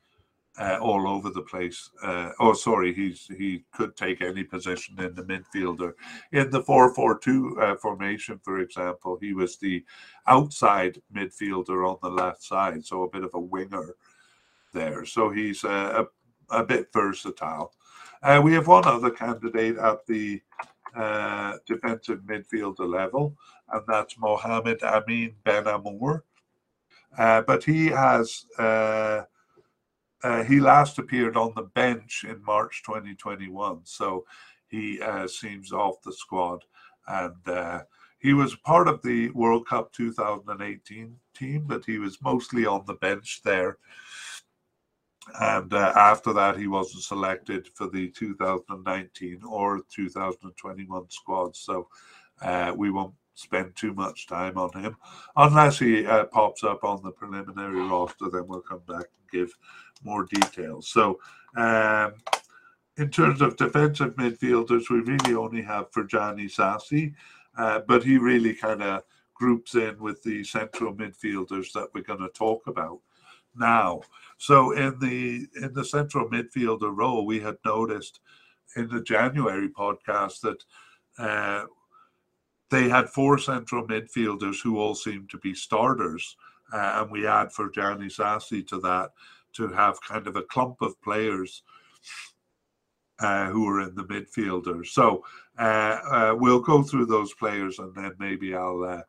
uh, all over the place. Uh, oh, sorry, he's he could take any position in the midfielder. In the four-four-two uh, formation, for example, he was the outside midfielder on the left side, so a bit of a winger there. So he's uh, a, a bit versatile. Uh, we have one other candidate at the uh, defensive midfielder level, and that's Mohamed Amin Ben Amor. but he has uh, he last appeared on the bench in March 2021, so he uh, seems off the squad. And uh, he was part of the World Cup 2018 team, but he was mostly on the bench there. And uh, after that, he wasn't selected for the 2019 or 2021 squad. So uh, we won't spend too much time on him unless he uh, pops up on the preliminary roster. Then we'll come back and give more details. So, um, in terms of defensive midfielders, we really only have Ferjani Sassi, uh, but he really kind of groups in with the central midfielders that we're going to talk about now. So in the in the central midfielder role, we had noticed in the January podcast that uh, they had four central midfielders who all seemed to be starters, uh, and we add for Ferjani Sassi to that to have kind of a clump of players uh, who are in the midfielder. So uh, uh, we'll go through those players and then maybe I'll uh,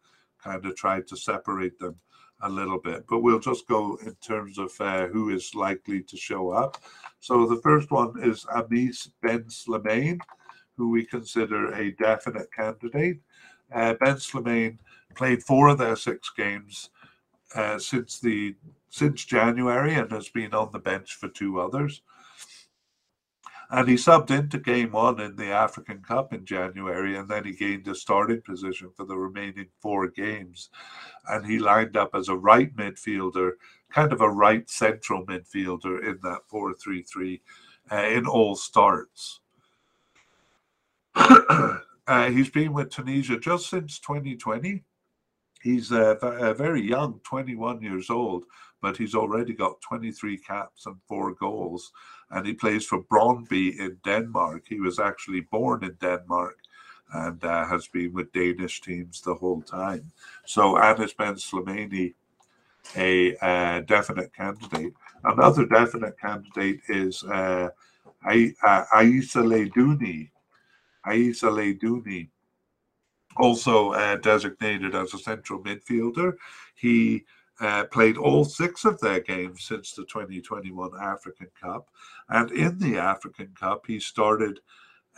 kind of try to separate them a little bit. But we'll just go in terms of uh, who is likely to show up. So the first one is Anis Ben Slimane, who we consider a definite candidate. Uh, ben Slimane played four of their six games since the since January and has been on the bench for two others. And he subbed into game one in the African Cup in January, and then he gained a starting position for the remaining four games. And he lined up as a right midfielder, kind of a right central midfielder in that 4 3 3 uh, in all starts. uh, he's been with Tunisia just since 2020. He's uh, uh, very young, 21 years old, but he's already got 23 caps and four goals. And he plays for Brøndby in Denmark. He was actually born in Denmark and uh, has been with Danish teams the whole time. So Anis Ben Slimane, a uh, definite candidate. Another definite candidate is uh, Aissa Laïdouni. Aissa Laïdouni, also uh, designated as a central midfielder. He uh, played all six of their games since the 2021 African Cup, and in the African Cup he started.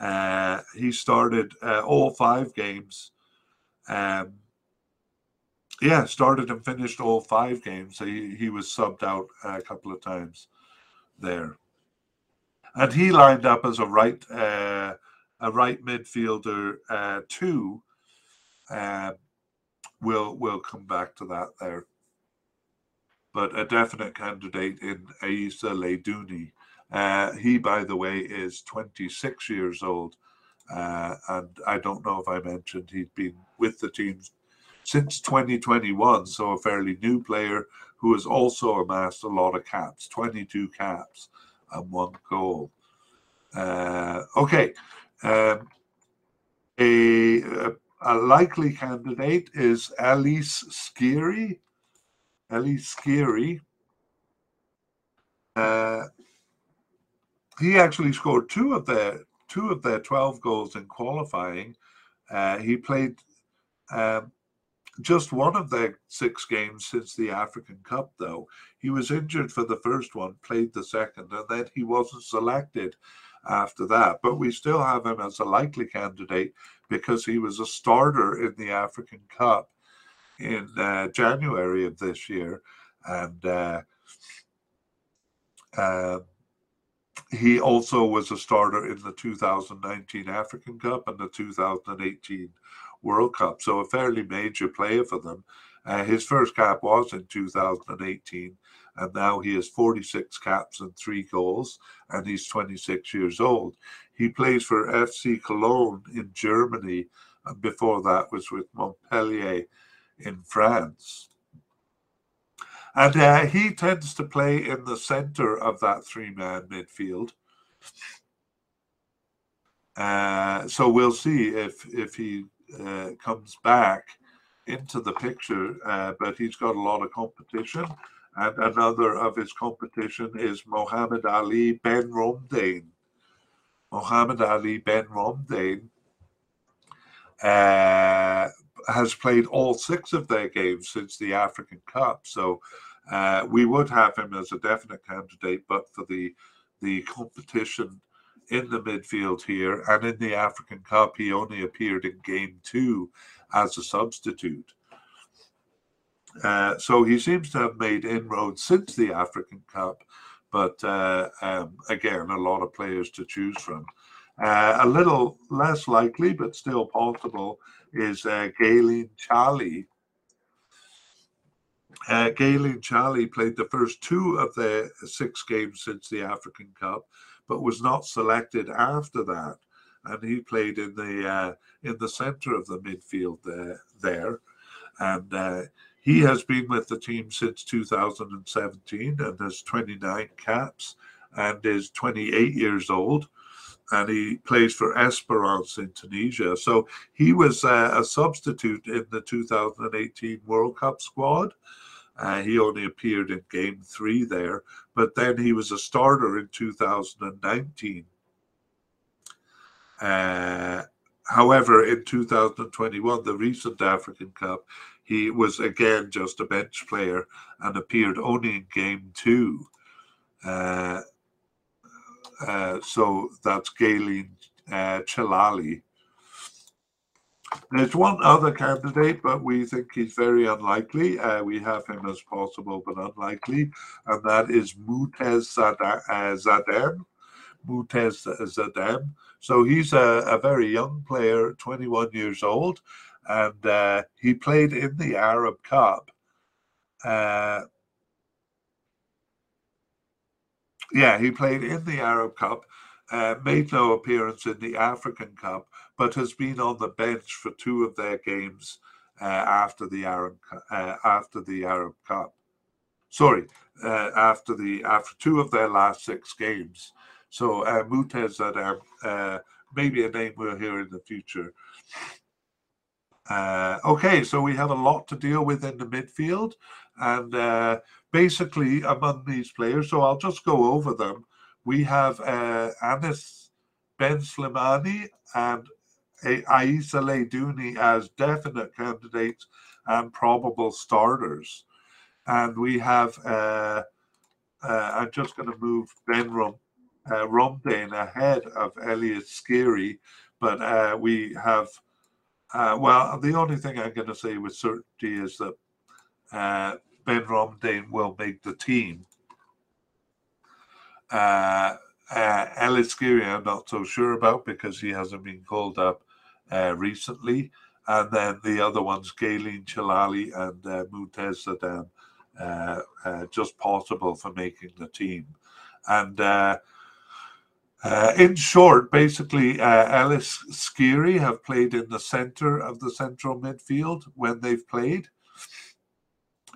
Uh, he started uh, all five games. Um, yeah, started and finished all five games. He he was subbed out a couple of times there, and he lined up as a right uh, a right midfielder uh, too. Uh, we'll we'll come back to that there but a definite candidate in Aissa Laïdouni. Uh, he, by the way, is 26 years old. Uh, and I don't know if I mentioned he'd been with the team since 2021, so a fairly new player who has also amassed a lot of caps 22 caps and one goal. Uh, okay. Um, a, a, likely candidate is Ellyes Skhiri. Ellyes Skhiri. Uh, he actually scored two of their two of their twelve goals in qualifying. Uh, he played um, just one of their six games since the African Cup, though. He was injured for the first one, played the second, and then he wasn't selected after that. But we still have him as a likely candidate because he was a starter in the African Cup in uh, January of this year, and uh, uh, he also was a starter in the 2019 African Cup and the 2018 World Cup, so a fairly major player for them. Uh, his first cap was in 2018, and now he has 46 caps and three goals, and he's 26 years old. He plays for FC Cologne in Germany, and before that was with Montpellier in France. And uh, he tends to play in the center of that three man midfield. Uh, so we'll see if if he uh, comes back into the picture, uh, but he's got a lot of competition. And another of his competition is Mohammed Ali Ben Romdhane. Mohammed Ali Ben Romdhane uh, has played all six of their games since the African Cup. So uh, we would have him as a definite candidate, but for the the competition in the midfield here and in the African Cup, he only appeared in game two as a substitute. Uh, so he seems to have made inroads since the African Cup, but uh, um, again, a lot of players to choose from. Uh, a little less likely, but still possible, is uh, Ghailene Chaalali. Uh, Ghailene Chaalali played the first two of the six games since the African Cup, but was not selected after that. And he played in the uh, in the centre of the midfield there. there. And uh, he has been with the team since 2017 and has 29 caps and is 28 years old and he plays for Esperance in Tunisia. So he was uh, a substitute in the 2018 World Cup squad. Uh, he only appeared in game three there, but then he was a starter in 2019. Uh, however, in 2021, the recent African Cup, he was again just a bench player and appeared only in game two. Uh, uh, so that's Ghailene uh. There's one other candidate, but we think he's very unlikely. Uh, we have him as possible, but unlikely, and that is Mootez uh, Zaddem. Mootez Zaddem. So he's a, a, very young player, 21 years old, and uh, he played in the Arab Cup. Uh, yeah, he played in the Arab Cup, uh, made no appearance in the African Cup, but has been on the bench for two of their games uh, after the Arab uh, after the Arab Cup. Sorry, uh, after the after two of their last six games. So uh, Mootez Zaddem, uh, maybe a name we'll hear in the future. Uh, okay, so we have a lot to deal with in the midfield, and uh, basically among these players, so I'll just go over them. We have uh, Anis Ben Slimane and Aissa Laïdouni as definite candidates and probable starters. And we have, uh, uh, I'm just going to move Ben uh, Romdhane ahead of Ellyes Skhiri, but uh, we have, uh, well, the only thing I'm going to say with certainty is that uh, Ben Romdhane will make the team. Uh, uh, Ellyes Skhiri, I'm not so sure about because he hasn't been called up uh, recently. And then the other ones, Ghailene Chaalali and uh, uh, uh, just possible for making the team. And uh, in short, basically, uh, Ellyes Skhiri have played in the center of the central midfield when they've played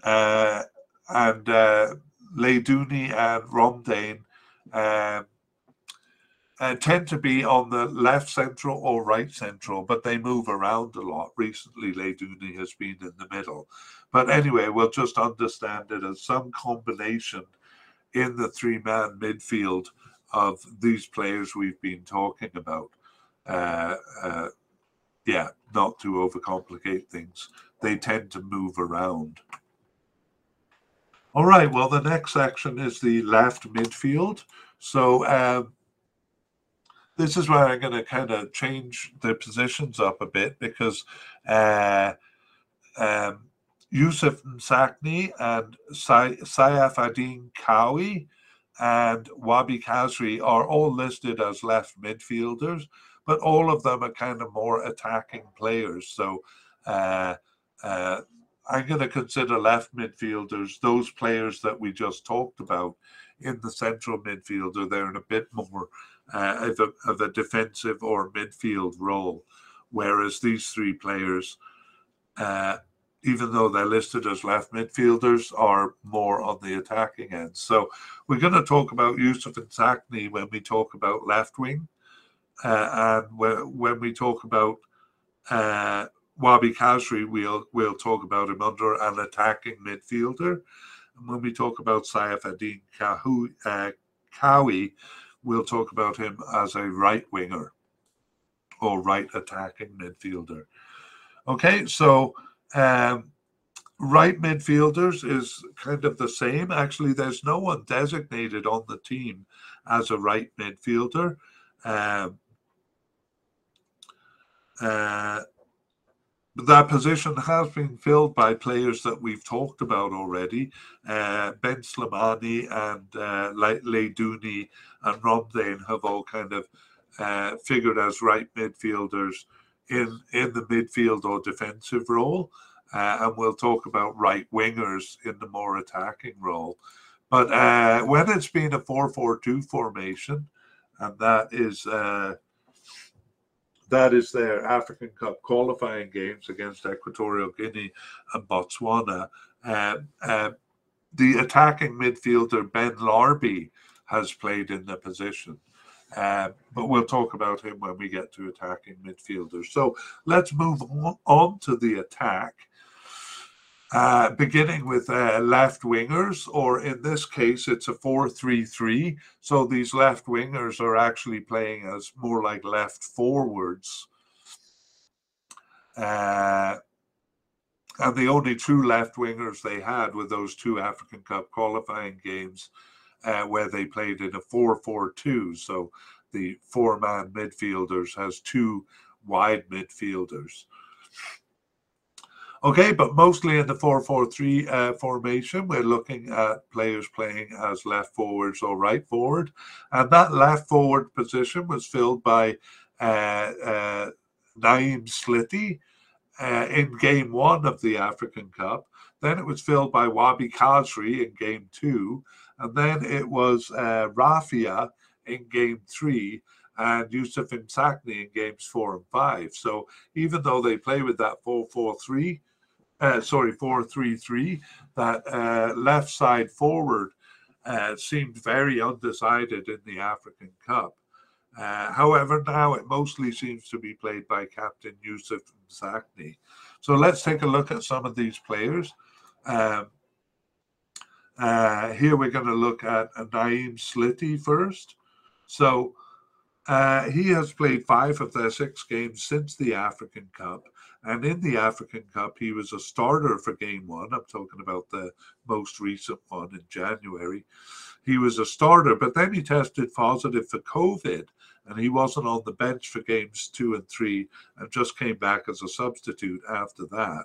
uh, and uh, Laïdouni and Romdhane um, uh, tend to be on the left central or right central, but they move around a lot. Recently, Laïdouni has been in the middle. But anyway, we'll just understand it as some combination in the three man midfield of these players we've been talking about. Uh, uh, yeah, not to overcomplicate things. They tend to move around. All right. Well, the next section is the left midfield. So um, this is where I'm going to kind of change the positions up a bit because uh, um, Youssef Msakni and Sayaf Adin Kawi and Wahbi Khazri are all listed as left midfielders, but all of them are kind of more attacking players. So uh, uh, I'm going to consider left midfielders those players that we just talked about in the central midfielder. They're in a bit more uh, of, a, of a defensive or midfield role, whereas these three players, uh, even though they're listed as left midfielders, are more on the attacking end. So we're going to talk about Youssef Msakni when we talk about left wing, uh, and when we talk about uh, Wahbi Khazri, we'll we'll talk about him under an attacking midfielder. And when we talk about Saif-Eddine uh, Khaoui, we'll talk about him as a right winger or right attacking midfielder. Okay, so um, right midfielders is kind of the same. Actually, there's no one designated on the team as a right midfielder. Um, uh, that position has been filled by players that we've talked about already. Uh, ben Slimane and uh, Laïdouni and Romdhane have all kind of uh, figured as right midfielders in, in the midfield or defensive role. Uh, and we'll talk about right wingers in the more attacking role. But uh, when it's been a 4 4 2 formation, and that is uh, that is their African Cup qualifying games against Equatorial Guinea and Botswana. Uh, uh, the attacking midfielder Ben Larbi has played in the position. Uh, but we'll talk about him when we get to attacking midfielders. So let's move on, on to the attack. Uh, beginning with uh, left wingers, or in this case, it's a 4 3 3. So these left wingers are actually playing as more like left forwards. Uh, and the only true left wingers they had were those two African Cup qualifying games uh, where they played in a 4 4 2. So the four man midfielders has two wide midfielders. Okay, but mostly in the 4 4 3 uh, formation, we're looking at players playing as left forwards or right forward. And that left forward position was filled by uh, uh, Naim Sliti uh, in game one of the African Cup. Then it was filled by Wahbi Khazri in game two. And then it was uh, Rafia in game three and Youssef Msakni in games four and five. So even though they play with that 4 4 3, uh, sorry, 4-3-3, that uh, left side forward uh, seemed very undecided in the African Cup. Uh, however, now it mostly seems to be played by Captain Youssef Msakni. So let's take a look at some of these players. Um, uh, here we're going to look at Naim Sliti first. So uh, he has played five of their six games since the African Cup. And in the African Cup, he was a starter for game one. I'm talking about the most recent one in January. He was a starter, but then he tested positive for COVID and he wasn't on the bench for games two and three and just came back as a substitute after that.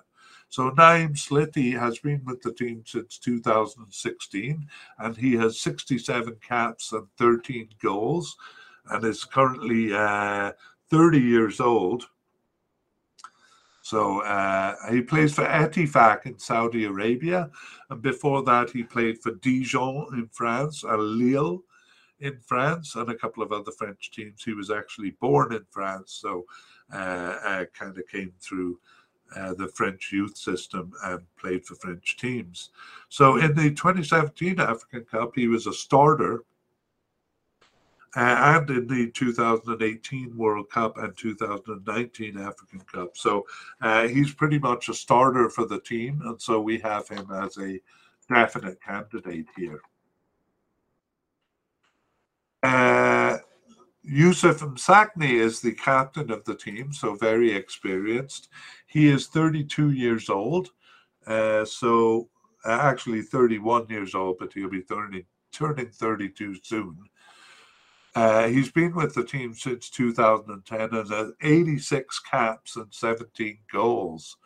So Naim Sliti has been with the team since 2016 and he has 67 caps and 13 goals and is currently uh, 30 years old. So uh, he plays for Ettifaq in Saudi Arabia, and before that he played for Dijon in France, and Lille in France, and a couple of other French teams. He was actually born in France, so uh, uh, kind of came through uh, the French youth system and played for French teams. So in the 2017 African Cup, he was a starter uh, and in the 2018 World Cup and 2019 African Cup. So uh, he's pretty much a starter for the team, and so we have him as a definite candidate here. Uh, Youssef Msakni is the captain of the team, so very experienced. He is 32 years old, uh, so uh, actually 31 years old, but he'll be turning turning 32 soon. Uh, he's been with the team since 2010 and has 86 caps and 17 goals.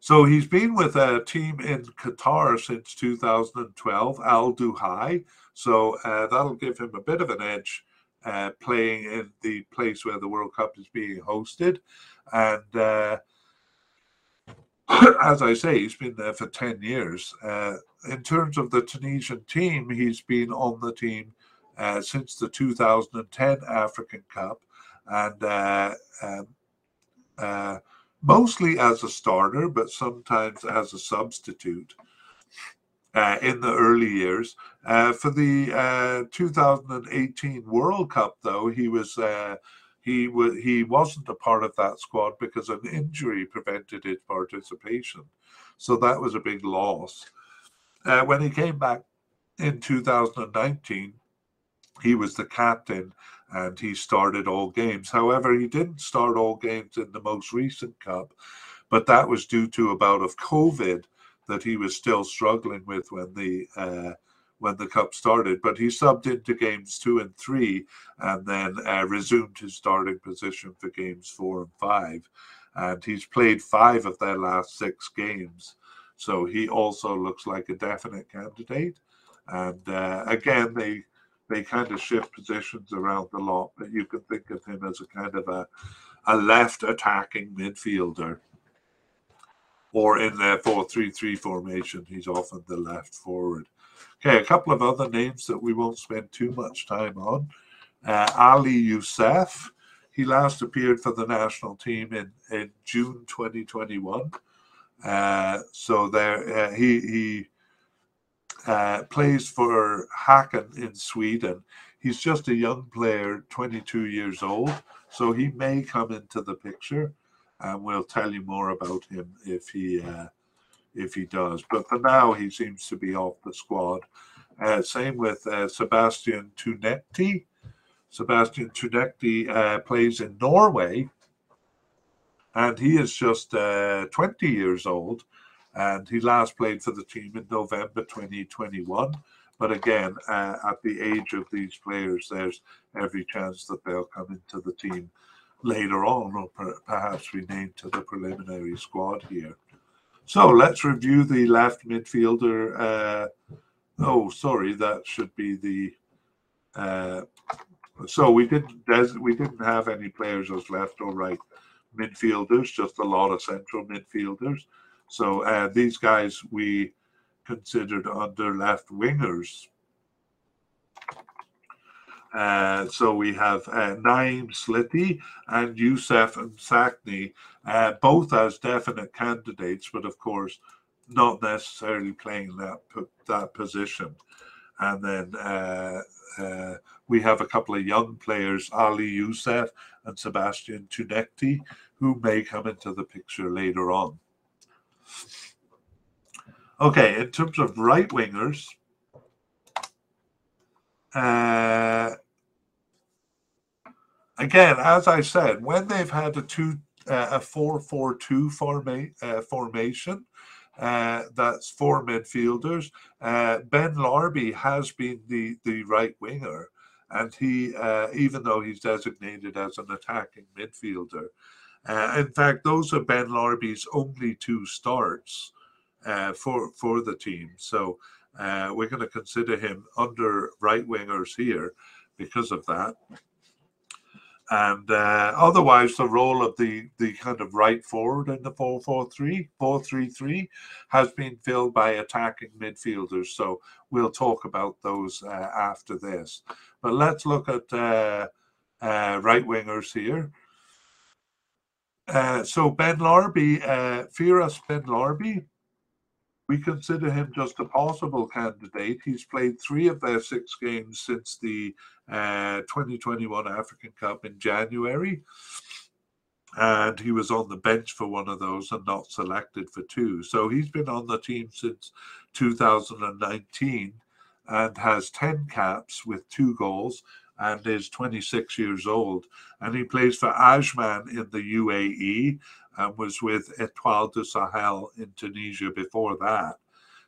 So he's been with a team in Qatar since 2012, Al Duhail. So uh, that'll give him a bit of an edge uh, playing in the place where the World Cup is being hosted. And uh, as I say, he's been there for 10 years. Uh, in terms of the Tunisian team, he's been on the team uh, since the 2010 African Cup and uh, um, mostly as a starter, but sometimes as a substitute. Uh, in the early years. Uh, for the uh, 2018 World Cup, though, he was uh, he was he wasn't a part of that squad because an injury prevented his participation. So that was a big loss. Uh, when he came back in 2019, he was the captain and he started all games. However, he didn't start all games in the most recent cup, but that was due to a bout of COVID that he was still struggling with when the uh, when the cup started. But he subbed into games two and three, and then uh, resumed his starting position for games four and five. And he's played five of their last six games, so he also looks like a definite candidate. And uh, again, they they kind of shift positions around a lot, but you can think of him as a kind of a a left attacking midfielder or in their 4-3-3 formation, he's often the left forward. Okay, a couple of other names that we won't spend too much time on. Uh, Ali Youssef, he last appeared for the national team in, in June 2021. Uh, so there, uh, he he uh, plays for Häcken in Sweden. He's just a young player, 22 years old, so he may come into the picture and we'll tell you more about him if he uh, if he does. But for now, he seems to be off the squad. Uh, same with uh, Sebastian Tounekti. Sebastian Tounekti uh, plays in Norway, and he is just uh, 20 years old. And he last played for the team in November 2021. But again, uh, at the age of these players, there's every chance that they'll come into the team later on, or per, perhaps renamed to the preliminary squad here. So let's review the left midfielder. Uh, oh, sorry, that should be the. Uh, so we didn't we didn't have any players as left or right midfielders, just a lot of central midfielders. So uh, these guys we considered under left wingers. Uh, so we have uh, Naim Sliti and Youssef Msakni, uh, both as definite candidates, but of course not necessarily playing that that position. And then uh, uh, we have a couple of young players, Ali Youssef and Sebastian Tounekti, who may come into the picture later on. Okay, in terms of right wingers, uh, again, as I said, when they've had a two uh, a four four two forma- uh, formation, uh, that's four midfielders. Uh, ben Larbi has been the the right winger, and he uh, even though he's designated as an attacking midfielder. Uh, in fact, those are Ben Larbi's only two starts for for the team. So we're going to consider him under right wingers here because of that and uh, otherwise the role of the the kind of right forward in the 4-4-3 4-3-3 has been filled by attacking midfielders. So we'll talk about those uh, after this. But let's look at uh, uh right wingers here. Uh, so Ben Larbi, uh, Firas Ben Larbi, we consider him just a possible candidate. He's played three of their six games since the uh, 2021 African Cup in January. And he was on the bench for one of those and not selected for two. So he's been on the team since 2019 and has 10 caps with two goals and is 26 years old. And he plays for Ajman in the UAE and was with Etoile du Sahel in Tunisia before that.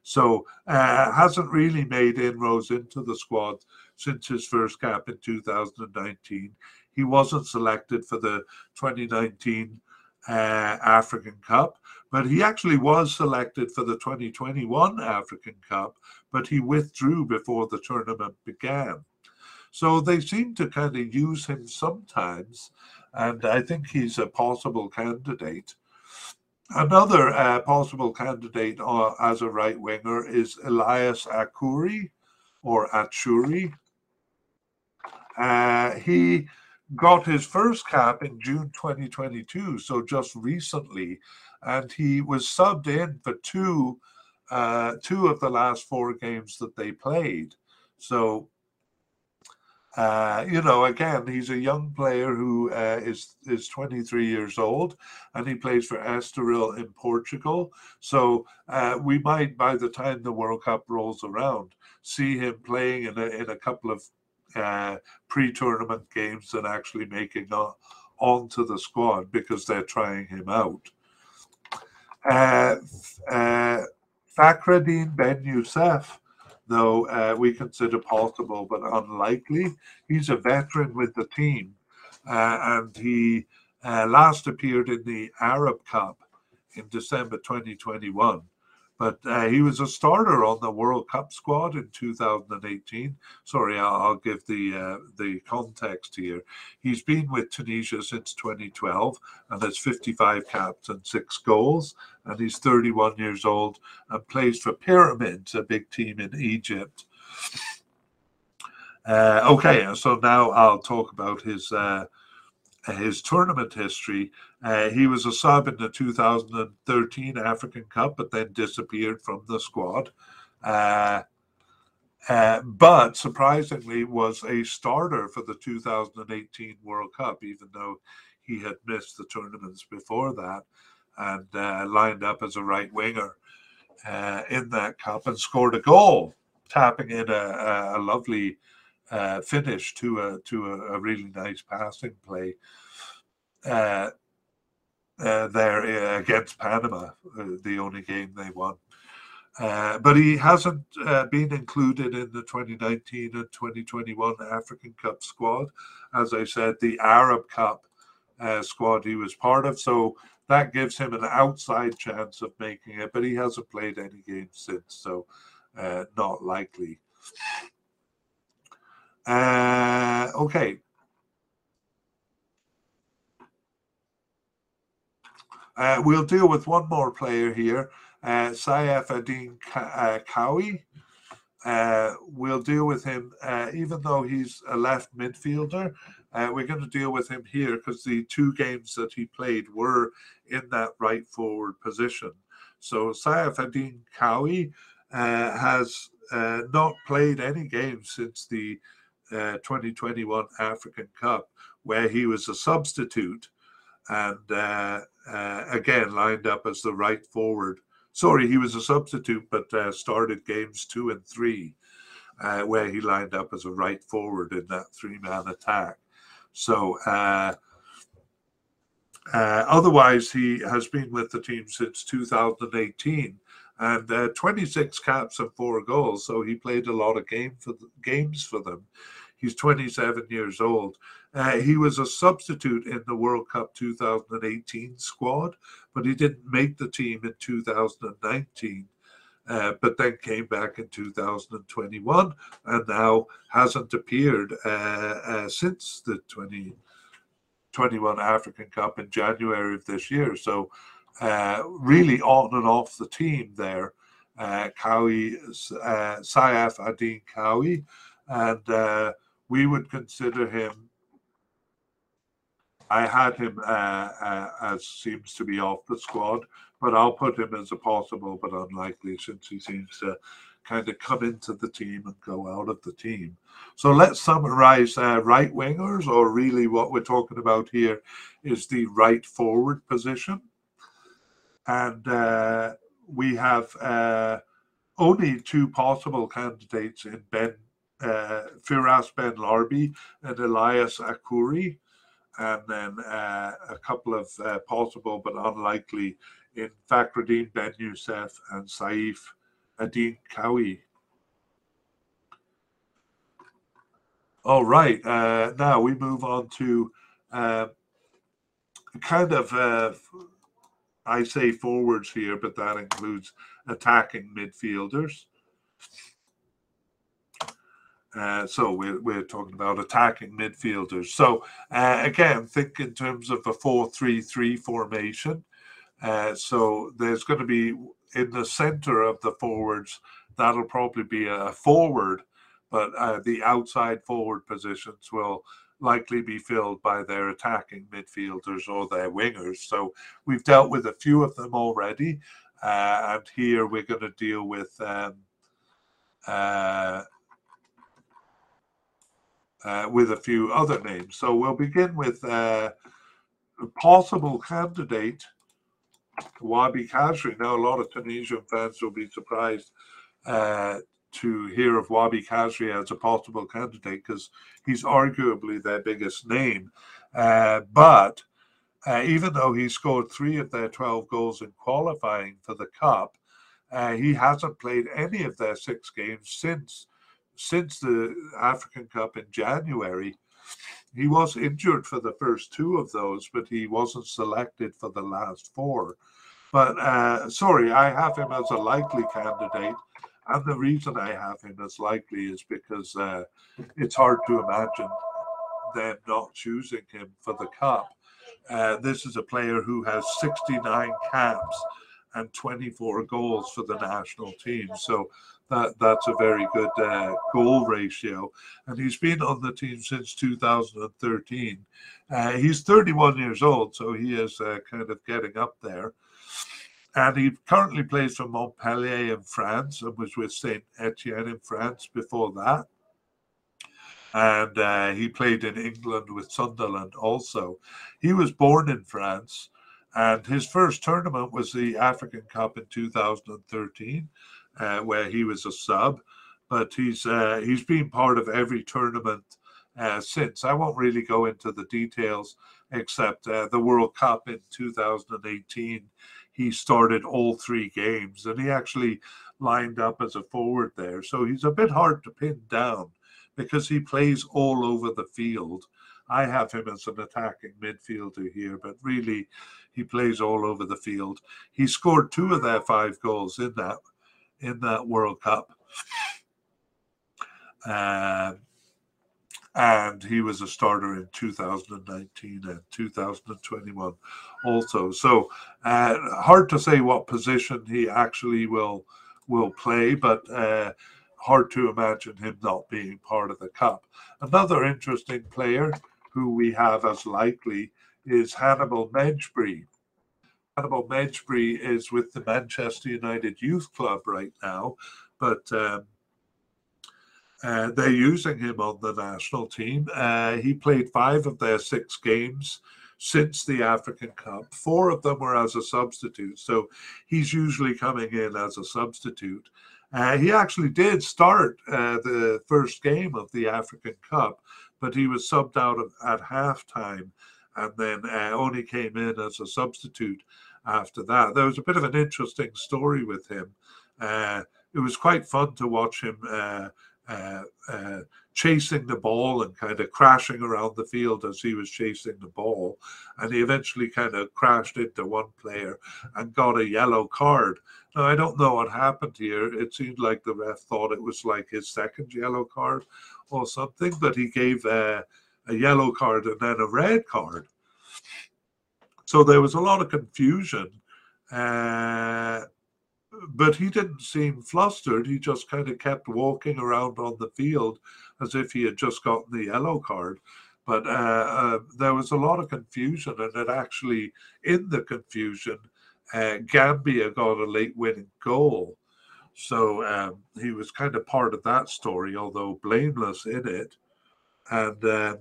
So uh, hasn't really made inroads into the squad since his first cap in 2019. He wasn't selected for the 2019 uh, African Cup, but he actually was selected for the 2021 African Cup, but he withdrew before the tournament began. So they seem to kind of use him sometimes, and I think he's a possible candidate. Another uh, possible candidate uh, as a right winger is Elias Achouri or Achouri. Uh, he got his first cap in June 2022, so just recently, and he was subbed in for two uh, two of the last four games that they played. So uh, you know, again, he's a young player who uh, is is 23 years old, and he plays for Estoril in Portugal. So uh, we might, by the time the World Cup rolls around, see him playing in a in a couple of uh, pre-tournament games and actually making on onto the squad because they're trying him out. Uh, uh, Fakhreddine Ben Youssef though uh, we consider possible but unlikely. He's a veteran with the team, uh, and he uh, last appeared in the Arab Cup in December 2021. But uh, he was a starter on the World Cup squad in 2018. Sorry, I'll, I'll give the uh, the context here. He's been with Tunisia since 2012 and has 55 caps and six goals. And he's 31 years old and plays for Pyramids, a big team in Egypt. Uh, okay, so now I'll talk about his uh, his tournament history. Uh, he was a sub in the 2013 African Cup, but then disappeared from the squad. Uh, uh, but surprisingly, was a starter for the 2018 World Cup, even though he had missed the tournaments before that, and uh, lined up as a right winger uh, in that cup and scored a goal, tapping in a, a lovely uh, finish to a to a, a, really nice passing play uh, uh, there uh, against Panama, uh, the only game they won. Uh, but he hasn't been included in the 2019 and 2021 African Cup squad. As I said, the Arab Cup squad he was part of. So that gives him an outside chance of making it, but he hasn't played any games since, so uh, not likely. Uh, okay. Uh, we'll deal with one more player here, uh, Saif-Eddine uh, Khaoui. Uh, we'll deal with him, uh, even though he's a left midfielder. Uh, we're going to deal with him here because the two games that he played were in that right forward position. So Saif Adin Kawi uh, has not played any games since the uh, 2021 African Cup, where he was a substitute and uh, uh, again lined up as the right forward. Sorry, he was a substitute, but uh, started games two and three, where he lined up as a right forward in that three man attack. So, uh, uh, otherwise, he has been with the team since 2018 and uh, 26 caps and four goals. So he played a lot of game for games for them. He's 27 years old. Uh, he was a substitute in the World Cup 2018 squad, but he didn't make the team in 2019. Uh, but then came back in 2021 and now hasn't appeared uh, uh, since the 2021 African Cup in January of this year. So, uh, really on and off the team there. Uh, Khaoui, uh, Saif Adin Kawi, and we would consider him. I had him as seems to be off the squad but I'll put him as a possible but unlikely since he seems to kind of come into the team and go out of the team. So let's summarize uh, right wingers, or really what we're talking about here is the right forward position. And uh, we have uh, only two possible candidates in Ben uh, Firas Ben Larbi and Elias Achouri, and then uh, a couple of uh, possible but unlikely in Fakhreddine Ben Youssef and Saif Adin Kawi. All right, uh, now we move on to uh, kind of, uh, I say forwards here, but that includes attacking midfielders. Uh, so we're, we're talking about attacking midfielders. So uh, again, think in terms of a 4-3-3 formation. Uh, so there's going to be in the center of the forwards, that'll probably be a forward, but uh, the outside forward positions will likely be filled by their attacking midfielders or their wingers. So we've dealt with a few of them already. Uh, and here we're going to deal with um, uh, with a few other names. So we'll begin with uh, a possible candidate, Wahbi Khazri. Now, a lot of Tunisian fans will be surprised uh, to hear of Wahbi Khazri as a possible candidate because he's arguably their biggest name. Uh, but uh, even though he scored three of their 12 goals in qualifying for the Cup, uh, he hasn't played any of their six games since since the African Cup in January. He was injured for the first two of those, but he wasn't selected for the last four. But uh, sorry, I have him as a likely candidate. And the reason I have him as likely is because uh, it's hard to imagine them not choosing him for the Cup. Uh, this is a player who has 69 caps and 24 goals for the national team. So that that's a very good uh, goal ratio. And he's been on the team since 2013. Uh, he's 31 years old, so he is uh, kind of getting up there. And he currently plays for Montpellier in France and was with Saint Etienne in France before that and uh, he played in England with Sunderland also. He was born in France, and his first tournament was the African Cup in 2013, uh, where he was a sub. But he's uh, he's been part of every tournament uh, since. I won't really go into the details, except uh, the World Cup in 2018. He started all three games, and he actually lined up as a forward there. So he's a bit hard to pin down because he plays all over the field. I have him as an attacking midfielder here, but really he plays all over the field. He scored two of their five goals in that in that World Cup. Uh, and he was a starter in 2019 and 2021 also. So uh, hard to say what position he actually will will play, but uh, hard to imagine him not being part of the cup. Another interesting player who we have as likely is Hannibal Mejbri. Hannibal Mejbri is with the Manchester United Youth Club right now, but um, uh, they're using him on the national team. Uh, he played five of their six games since the African Cup. Four of them were as a substitute, so he's usually coming in as a substitute. Uh, he actually did start uh, the first game of the African Cup, but he was subbed out of, at halftime and then uh, only came in as a substitute after that. There was a bit of an interesting story with him. Uh, it was quite fun to watch him uh, uh, chasing the ball and kind of crashing around the field as he was chasing the ball. And he eventually kind of crashed into one player and got a yellow card. Now, I don't know what happened here. It seemed like the ref thought it was like his second yellow card or something, but he gave a, yellow card and then a red card. So there was a lot of confusion. Uh, but he didn't seem flustered. He just kind of kept walking around on the field as if he had just gotten the yellow card. But uh, uh, there was a lot of confusion, and it actually, in the confusion, uh, Gambia got a late winning goal. So um, he was kind of part of that story, although blameless in it. And um,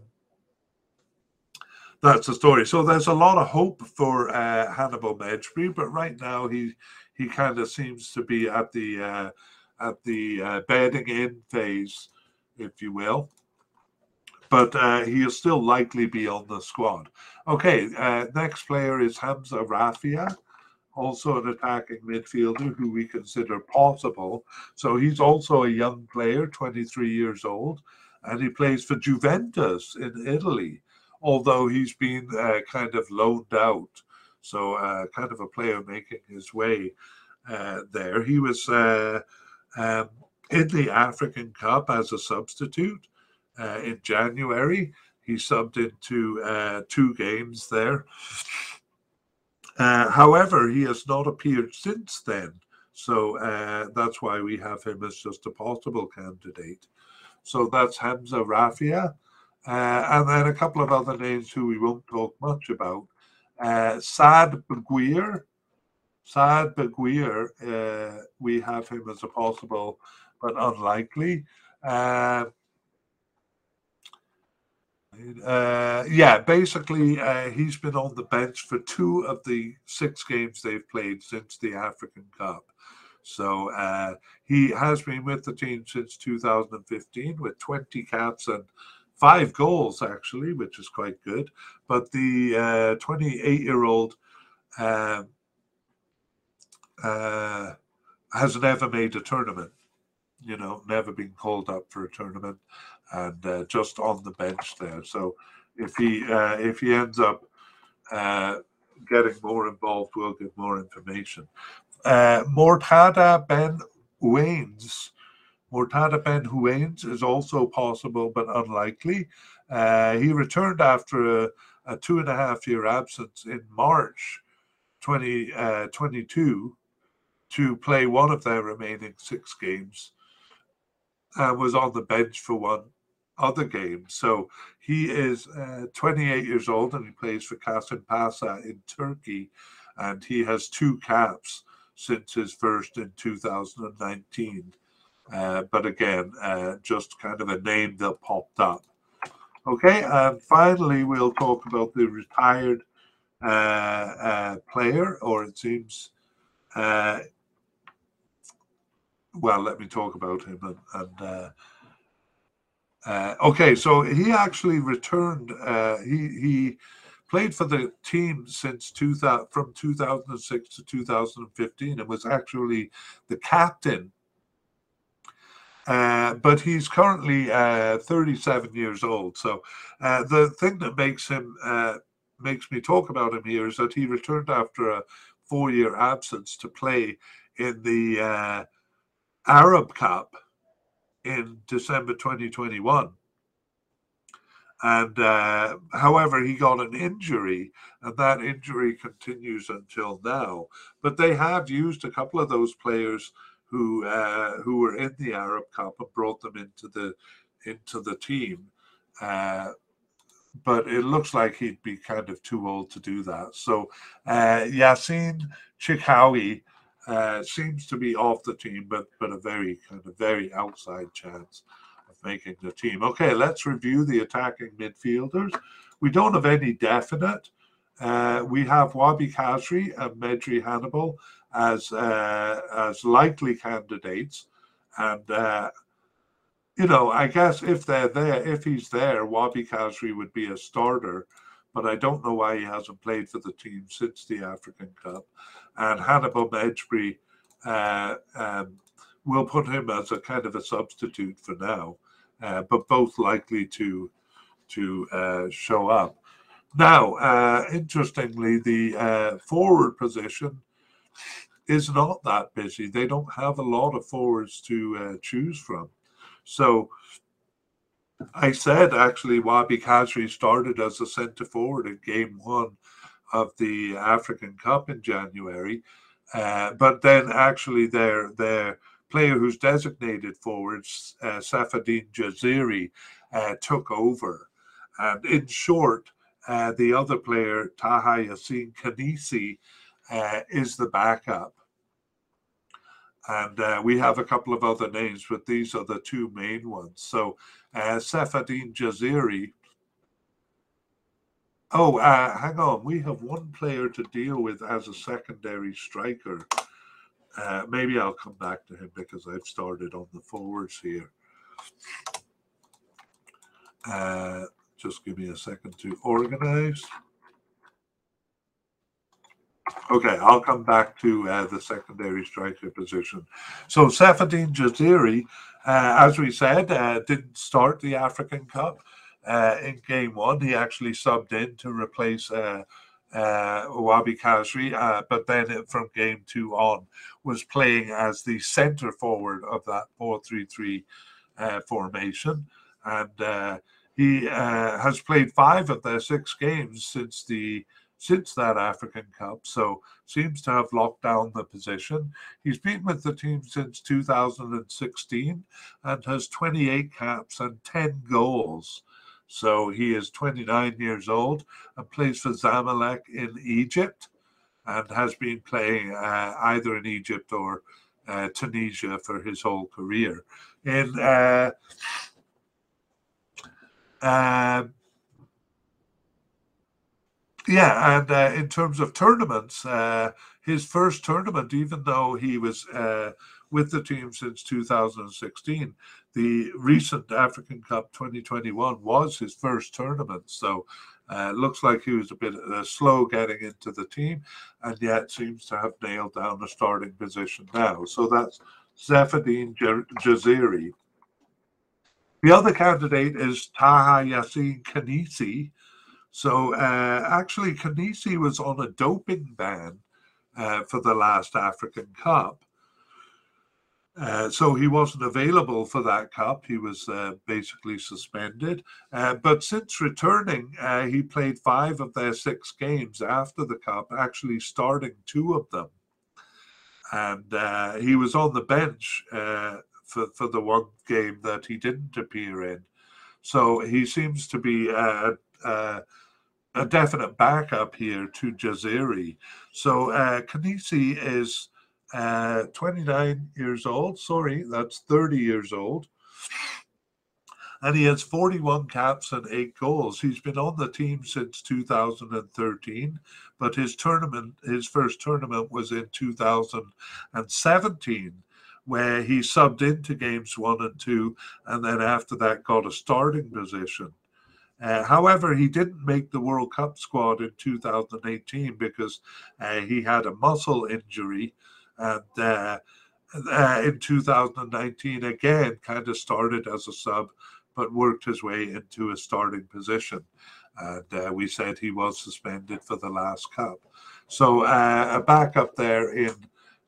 that's the story. So there's a lot of hope for uh, Hannibal Mejbri, but right now he he kind of seems to be at the uh, at the uh, bedding in phase, if you will. But uh, he'll still likely be on the squad. Okay, uh, next player is Hamza Rafia, also an attacking midfielder who we consider possible. So he's also a young player, 23 years old, and he plays for Juventus in Italy, although he's been uh, kind of loaned out so uh, kind of a player making his way uh, there. He was uh, um, in the African Cup as a substitute uh, in January. He subbed into uh, two games there. However, he has not appeared since then. So that's why we have him as just a possible candidate. So that's Hamza Rafia. Uh, and then a couple of other names who we won't talk much about. Uh, Saad Beguir. Saad Beguir, uh, we have him as a possible but unlikely. Uh, uh, yeah, basically, uh, he's been on the bench for two of the six games they've played since the African Cup. So he has been with the team since 2015 with 20 caps and five goals, actually, which is quite good. But the 28 uh, year old um, uh, has never made a tournament, you know, never been called up for a tournament and uh, just on the bench there. So if he uh, if he ends up uh, getting more involved, we'll get more information. Uh, Mortadha Ben Ouanes. Mortadha Ben Ouanes is also possible but unlikely. Uh, he returned after a, a, two and a half year absence in March 2022 uh, to play one of their remaining six games and was on the bench for one other game. So he is uh, 28 years old and he plays for Kasımpaşa in Turkey, and he has two caps since his first in 2019. Uh, but again, uh, just kind of a name that popped up. Okay, and finally, we'll talk about the retired uh, uh, player, or it seems. Uh, well, let me talk about him and, and okay, so he actually returned. He he played for the team since 2000 from 2006 to 2015 and was actually the captain. Uh, but he's currently uh, 37 years old. So uh, the thing that makes him uh, makes me talk about him here is that he returned after a four-year absence to play in the Arab Cup in December 2021. And uh, however, he got an injury, and that injury continues until now. But they have used a couple of those players who uh, who were in the Arab Cup and brought them into the into the team. Uh, but it looks like he'd be kind of too old to do that. So uh, Yassine Chikhaoui uh, seems to be off the team, but but a very kind of very outside chance of making the team. Okay, let's review the attacking midfielders. We don't have any definite. Uh, we have Wahbi Khazri and Mejbri Hannibal as uh, as likely candidates, and uh, you know, I guess if they're there, if he's there, Wahbi Khazri would be a starter but I don't know why he hasn't played for the team since the African Cup. And Hannibal Mejbri uh, um, will put him as a kind of a substitute for now, uh, but both likely to to uh, show up. Now, uh, interestingly, the forward position is not that busy. They don't have a lot of forwards to uh, choose from. So I said actually Wahbi Khazri started as a centre forward in game one of the African Cup in January. Uh, but then actually their their player who's designated forwards, uh, Seifeddine Jaziri, uh, took over. And in short, uh, the other player, Taha Yassin Khenissi, uh, is the backup. And uh, we have a couple of other names, but these are the two main ones. So uh, Seifeddine Jaziri. Oh, uh, hang on. We have one player to deal with as a secondary striker. Uh, maybe I'll come back to him because I've started on the forwards here. Uh, just give me a second to organize. Okay, I'll come back to uh, the secondary striker position. So Seifeddine Jaziri, uh, as we said, uh, didn't start the African Cup uh, in game one. He actually subbed in to replace uh, uh, Wahbi Khazri, uh, but then from game two on was playing as the centre forward of that 4-3-3 formation. And he has played five of their six games since the since that African Cup, so seems to have locked down the position. He's been with the team since 2016 and has 28 caps and 10 goals. So he is 29 years old and plays for Zamalek in Egypt and has been playing uh, either in Egypt or uh, Tunisia for his whole career. In uh, uh yeah, and uh, in terms of tournaments, uh, his first tournament, even though he was with the team since 2016, the recent African Cup 2021 was his first tournament. So uh, looks like he was a bit uh, slow getting into the team, and yet seems to have nailed down a starting position now. So that's Seifeddine Jaziri. The other candidate is Taha Yassin Khenissi. So uh, actually, Khenissi was on a doping ban uh, for the last African Cup. Uh, so he wasn't available for that cup. He was uh, basically suspended. Uh, but since returning, uh, he played five of their six games after the cup, actually starting two of them. And uh, he was on the bench for, for the one game that he didn't appear in. So he seems to be a, a, a definite backup here to Jaziri. So uh, Khenissi is uh, 29 years old. Sorry, that's 30 years old. And he has 41 caps and eight goals. He's been on the team since 2013, but his tournament, his first tournament was in 2017, where he subbed into games one and two, and then after that got a starting position. Uh, however, he didn't make the World Cup squad in 2018 because uh, he had a muscle injury and uh, uh, in 2019 again kind of started as a sub but worked his way into a starting position and uh, we said he was suspended for the last cup so a backup there in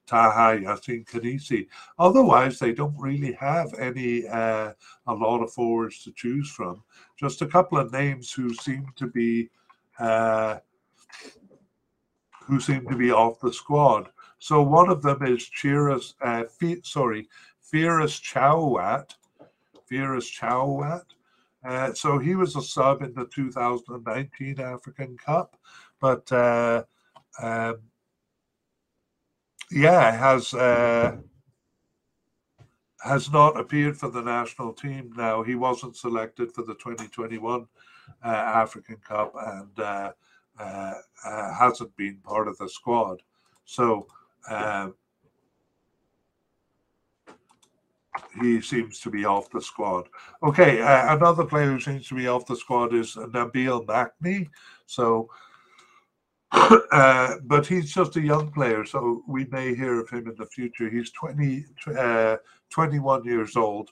Taha Yassin Khenissi. Otherwise, they don't really have any a lot of forwards to choose from. Just a couple of names who seem to be uh, who seem to be off the squad. So one of them is Chiras, uh, F- sorry, Firas Chaouat. Firas Chaouat. Uh, so he was a sub in the 2019 African Cup, but uh, um, yeah, has uh, has not appeared for the national team now. He wasn't selected for the 2021 uh, African Cup and uh, uh, hasn't been part of the squad. So uh, he seems to be off the squad. Okay, uh, another player who seems to be off the squad is Nabil Makni. So, uh, but he's just a young player, so we may hear of him in the future. He's 20, uh, 21 years old.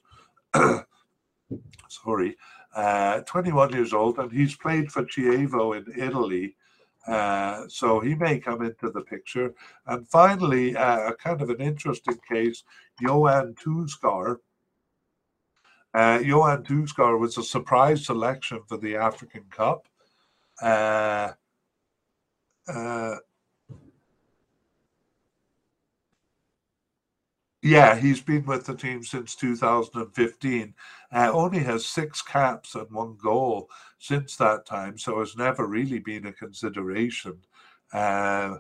Sorry, uh, 21 years old, and he's played for Chievo in Italy uh, so he may come into the picture. And finally, uh, a kind of an interesting case, Johan Touzghar. Uh, Johan Touzghar was a surprise selection for the African Cup. Uh, Yeah, he's been with the team since 2015. Uh, only has six caps and one goal since that time, so has never really been a consideration. Uh,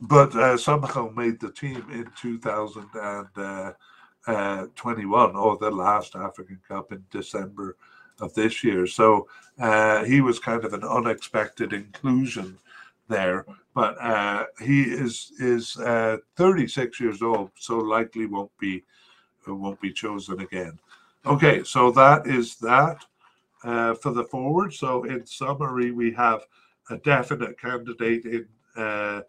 but uh, somehow made the team in 2021 uh, or the last African Cup in December of this year. So uh, he was kind of an unexpected inclusion there, but uh, he is is uh, 36 years old, so likely won't be uh, won't be chosen again. Okay, so that is that uh, for the forward. So in summary, we have a definite candidate in uh,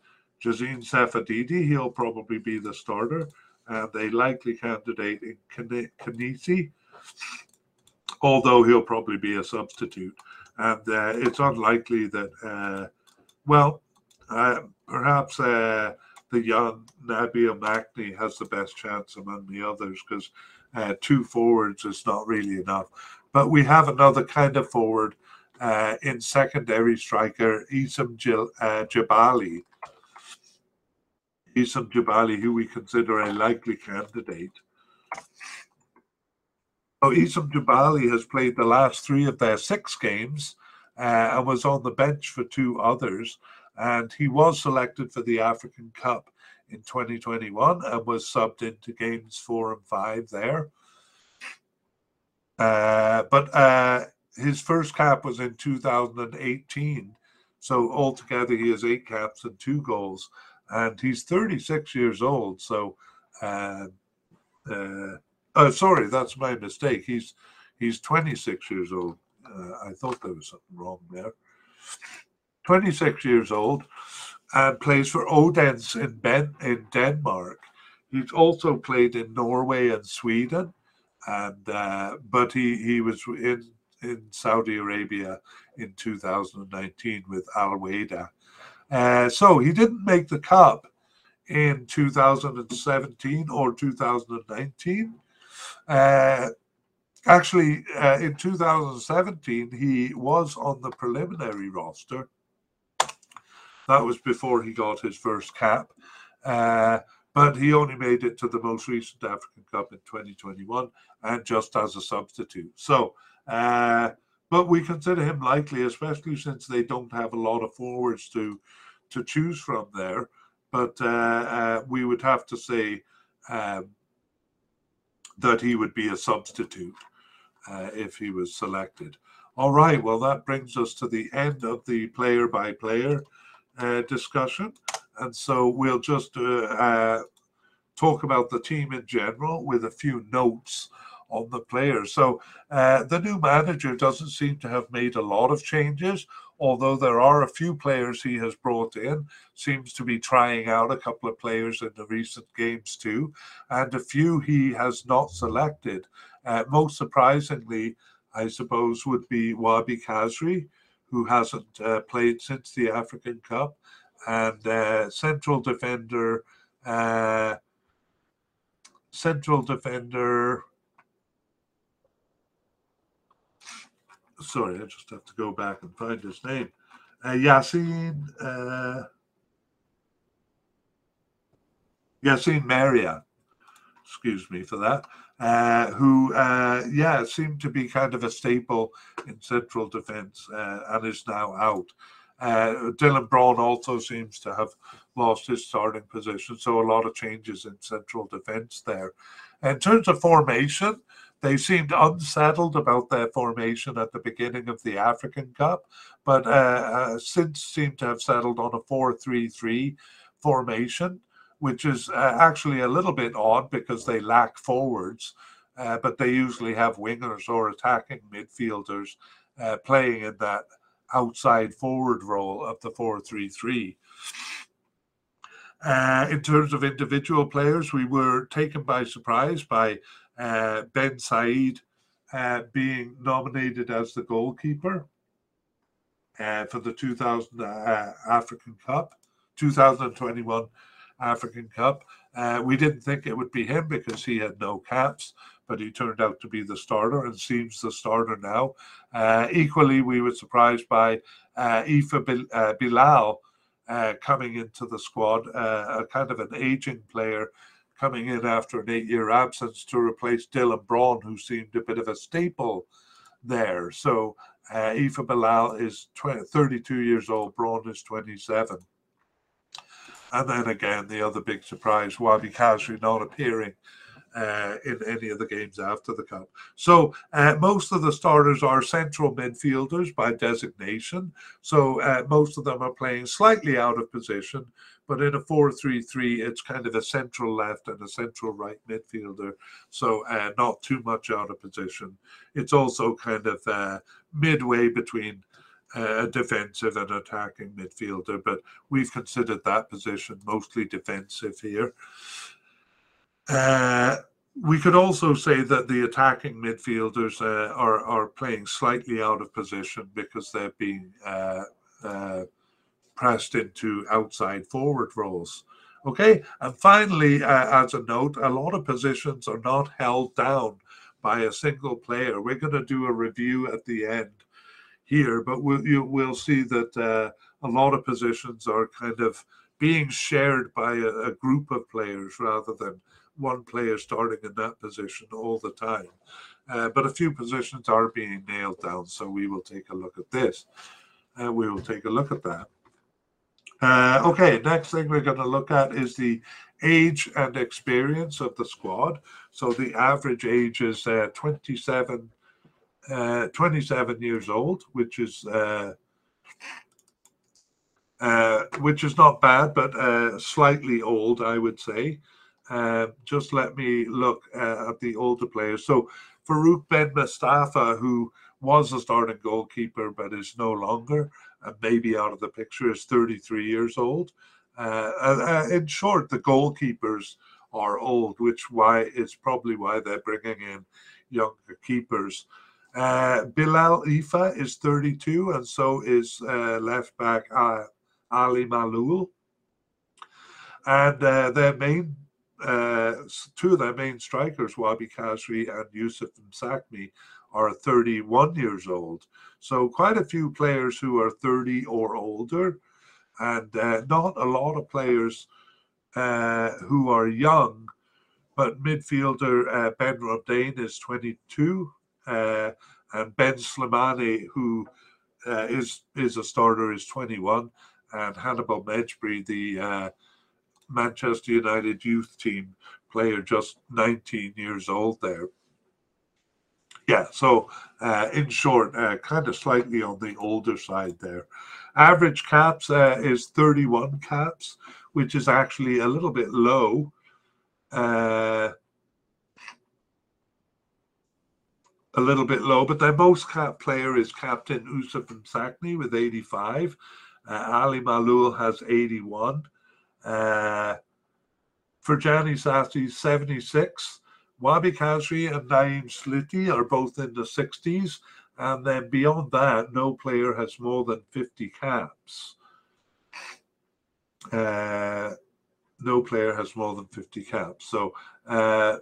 Jazine Safadidi. He'll probably be the starter, and a likely candidate in Khenissi, although he'll probably be a substitute. And uh, it's unlikely that uh, well, uh, perhaps uh, the young Nabil Makni has the best chance among the others because uh, two forwards is not really enough. But we have another kind of forward uh, in secondary striker Issam uh, Jebali. Issam Jebali, who we consider a likely candidate. So Issam Jebali has played the last three of their six games uh, and was on the bench for two others. And he was selected for the African Cup in 2021 and was subbed into games four and five there. Uh, but uh, his first cap was in 2018. So altogether, he has eight caps and two goals. And he's 36 years old. So, uh, uh, oh, sorry, that's my mistake. He's he's 26 years old. Uh, I thought there was something wrong there. 26 years old and plays for Odense in Ben in Denmark. He's also played in Norway and Sweden, and uh, but he he was in in Saudi Arabia in 2019 with Al Wehda. Uh, so he didn't make the cup in 2017 or 2019. Uh, actually, uh, in 2017, he was on the preliminary roster that was before he got his first cap. Uh, but he only made it to the most recent African Cup in 2021 and just as a substitute. So, uh, but we consider him likely, especially since they don't have a lot of forwards to to choose from there. But uh, uh, we would have to say um, that he would be a substitute uh, if he was selected. All right, well, that brings us to the end of the player by player discussion. And so we'll just uh, uh, talk about the team in general with a few notes on the players. So uh, the new manager doesn't seem to have made a lot of changes, although there are a few players he has brought in. Seems to be trying out a couple of players in the recent games too, and a few he has not selected. Uh, most surprisingly, I suppose, would be Wahbi Khazri, who hasn't uh, played since the African Cup, and uh, central defender, uh, central defender. Sorry, I just have to go back and find his name. Uh, Yassine. Uh, Meriah. Excuse me for that uh, who, uh, yeah, seemed to be kind of a staple in central defence uh, and is now out. Uh, Dylan Bronn also seems to have lost his starting position, so a lot of changes in central defence there. In terms of formation, they seemed unsettled about their formation at the beginning of the African Cup, but uh, uh, since seem to have settled on a 4 3 3 formation which is uh, actually a little bit odd because they lack forwards, uh, but they usually have wingers or attacking midfielders uh, playing in that outside forward role of the 4 3 3. Uh, in terms of individual players, we were taken by surprise by uh, Ben Said uh, being nominated as the goalkeeper for the 2000 African Cup, 2021 African Cup. Uh, we didn't think it would be him because he had no caps, but he turned out to be the starter and seems the starter now. Uh, equally, we were surprised by uh, Ifa uh, Bilel uh, coming into the squad, uh, a kind of an aging player coming in after an eight year absence to replace Dylan Bronn, who seemed a bit of a staple there. So uh, Ifa Bilel is 20, 32 years old, Bronn is 27. And then again, the other big surprise, Wahbi Khazri not appearing uh, in any of the games after the cup. So uh, most of the starters are central midfielders by designation. So uh, most of them are playing slightly out of position, but in a 4-3-3, it's kind of a central left and a central right midfielder. So uh, not too much out of position. It's also kind of uh, midway between a defensive and attacking midfielder, but we've considered that position mostly defensive here. Uh, we could also say that the attacking midfielders uh, are are playing slightly out of position because they're being uh, uh pressed into outside forward roles. Okay, and finally, uh, as a note, a lot of positions are not held down by a single player. We're going to do a review at the end here, but we'll you, we'll see that uh, a lot of positions are kind of being shared by a, a, group of players rather than one player starting in that position all the time. Uh, but a few positions are being nailed down, so we will take a look at this. And we will take a look at that. Uh, okay, next thing we're going to look at is the age and experience of the squad. So the average age is uh, 27, uh, 27 years old, which is uh, uh, which is not bad, but uh, slightly old, I would say. Uh, just let me look uh, at the older players. So Farouk Ben Mustapha, who was a starting goalkeeper but is no longer, and maybe out of the picture, is 33 years old. In short, the goalkeepers are old, which why is probably why they're bringing in younger keepers. Bilel Ifa is 32, and so is left back Ali Maaloul. And uh, their main, uh, two of their main strikers, Wahbi Khazri and Youssef Msakni, are 31 years old. So quite a few players who are 30 or older, and uh, not a lot of players uh, who are young. But midfielder uh, Ben Romdhane is 22, uh, and Ben Slimane, who is is a starter, is 21 and Hannibal Mejbri, the uh, Manchester United youth team player, just 19 years old there. Yeah, so uh, in short, uh, kind of slightly on the older side there. Average caps uh, is 31 caps, which is actually a little bit low. Uh, a little bit low, but their most cap player is Captain Youssef Msakni with 85. Uh, Ali Maaloul has 81. Uh, Ferjani Sassi, 76. Wahbi Khazri and Naim Sliti are both in the 60s. And then beyond that, no player has more than 50 caps. Uh, no player has more than 50 caps. So, uh,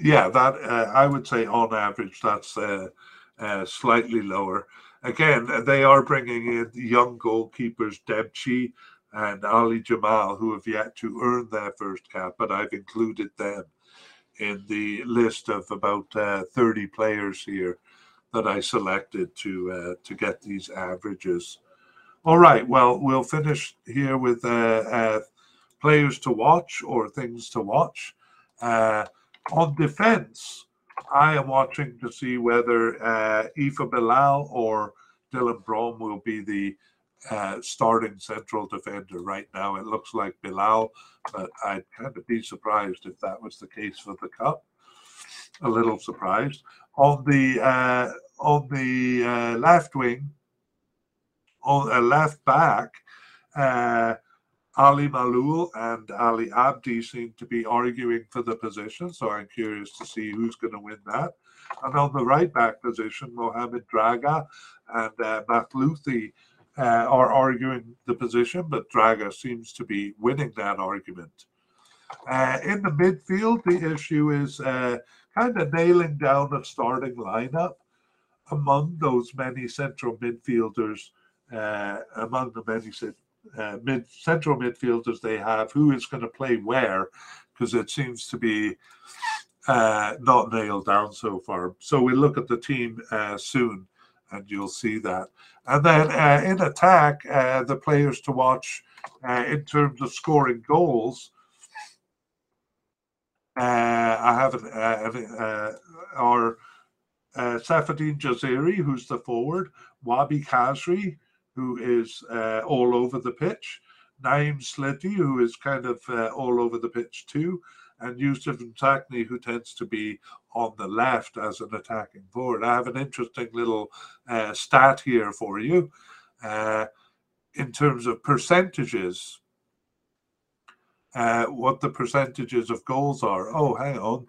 yeah, that uh, I would say on average, that's uh, uh, slightly lower again, they are bringing in young goalkeepers, Debchi and Ali Jamal, who have yet to earn their first cap, but I've included them in the list of about uh, 30 players here that I selected to uh, to get these averages. All right, well, we'll finish here with uh, uh players to watch or things to watch. Uh, on defense, I am watching to see whether uh, Ifa Bilel or Dylan Bronn will be the uh, starting central defender. Right now, it looks like Bilel, but I'd kind of be surprised if that was the case for the cup. A little surprised on the uh, on the uh, left wing, on a uh, left back. Ali Maaloul and Ali Abdi seem to be arguing for the position, so I'm curious to see who's going to win that. And on the right back position, Mohamed Dräger and uh, Mathlouthi uh, are arguing the position, but Dräger seems to be winning that argument. Uh, in the midfield, the issue is uh, kind of nailing down a starting lineup among those many central midfielders, uh, among the many uh, mid central midfielders they have, who is going to play where, because it seems to be uh, not nailed down so far. So we'll look at the team uh, soon, and you'll see that. And then uh, in attack, uh, the players to watch uh, in terms of scoring goals. I have an, our Seifeddine Jaziri, who's the forward, Wahbi Khazri, who is uh, all over the pitch, Naim Sliti, who is kind of uh, all over the pitch too, and Youssef Msakni, who tends to be on the left as an attacking forward. I have an interesting little uh, stat here for you uh, in terms of percentages. Uh, what the percentages of goals are. Oh, hang on.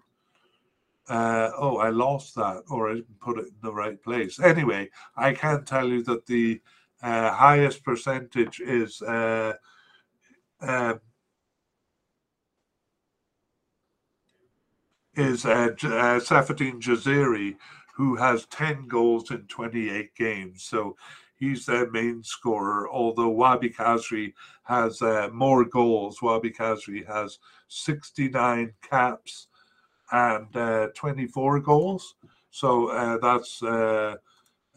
Uh, oh, I lost that, or I didn't put it in the right place. Anyway, I can tell you that the uh, highest percentage is uh, uh, is uh, Seifeddine Jaziri, who has 10 goals in 28 games. So he's their main scorer, although Wahbi Khazri has uh, more goals. Wahbi Khazri has 69 caps and uh, 24 goals. So that's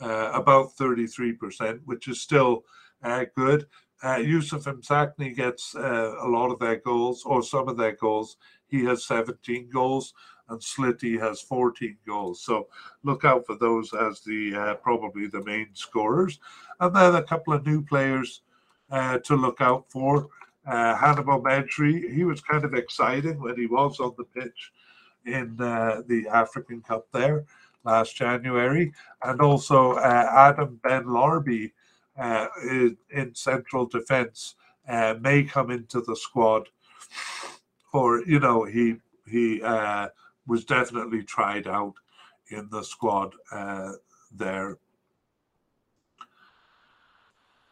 about 33%, which is still uh, good. Youssef Msakni gets a lot of their goals, or some of their goals. He has 17 goals and Sliti has 14 goals. So look out for those as the uh, probably the main scorers. And then a couple of new players uh, to look out for. Uh, Hannibal Mejbri, he was kind of exciting when he was on the pitch in uh, the African Cup there last January. And also uh, Adam Ben Larbi uh, in, in central defence may come into the squad. Or, you know, he he was definitely tried out in the squad uh, there.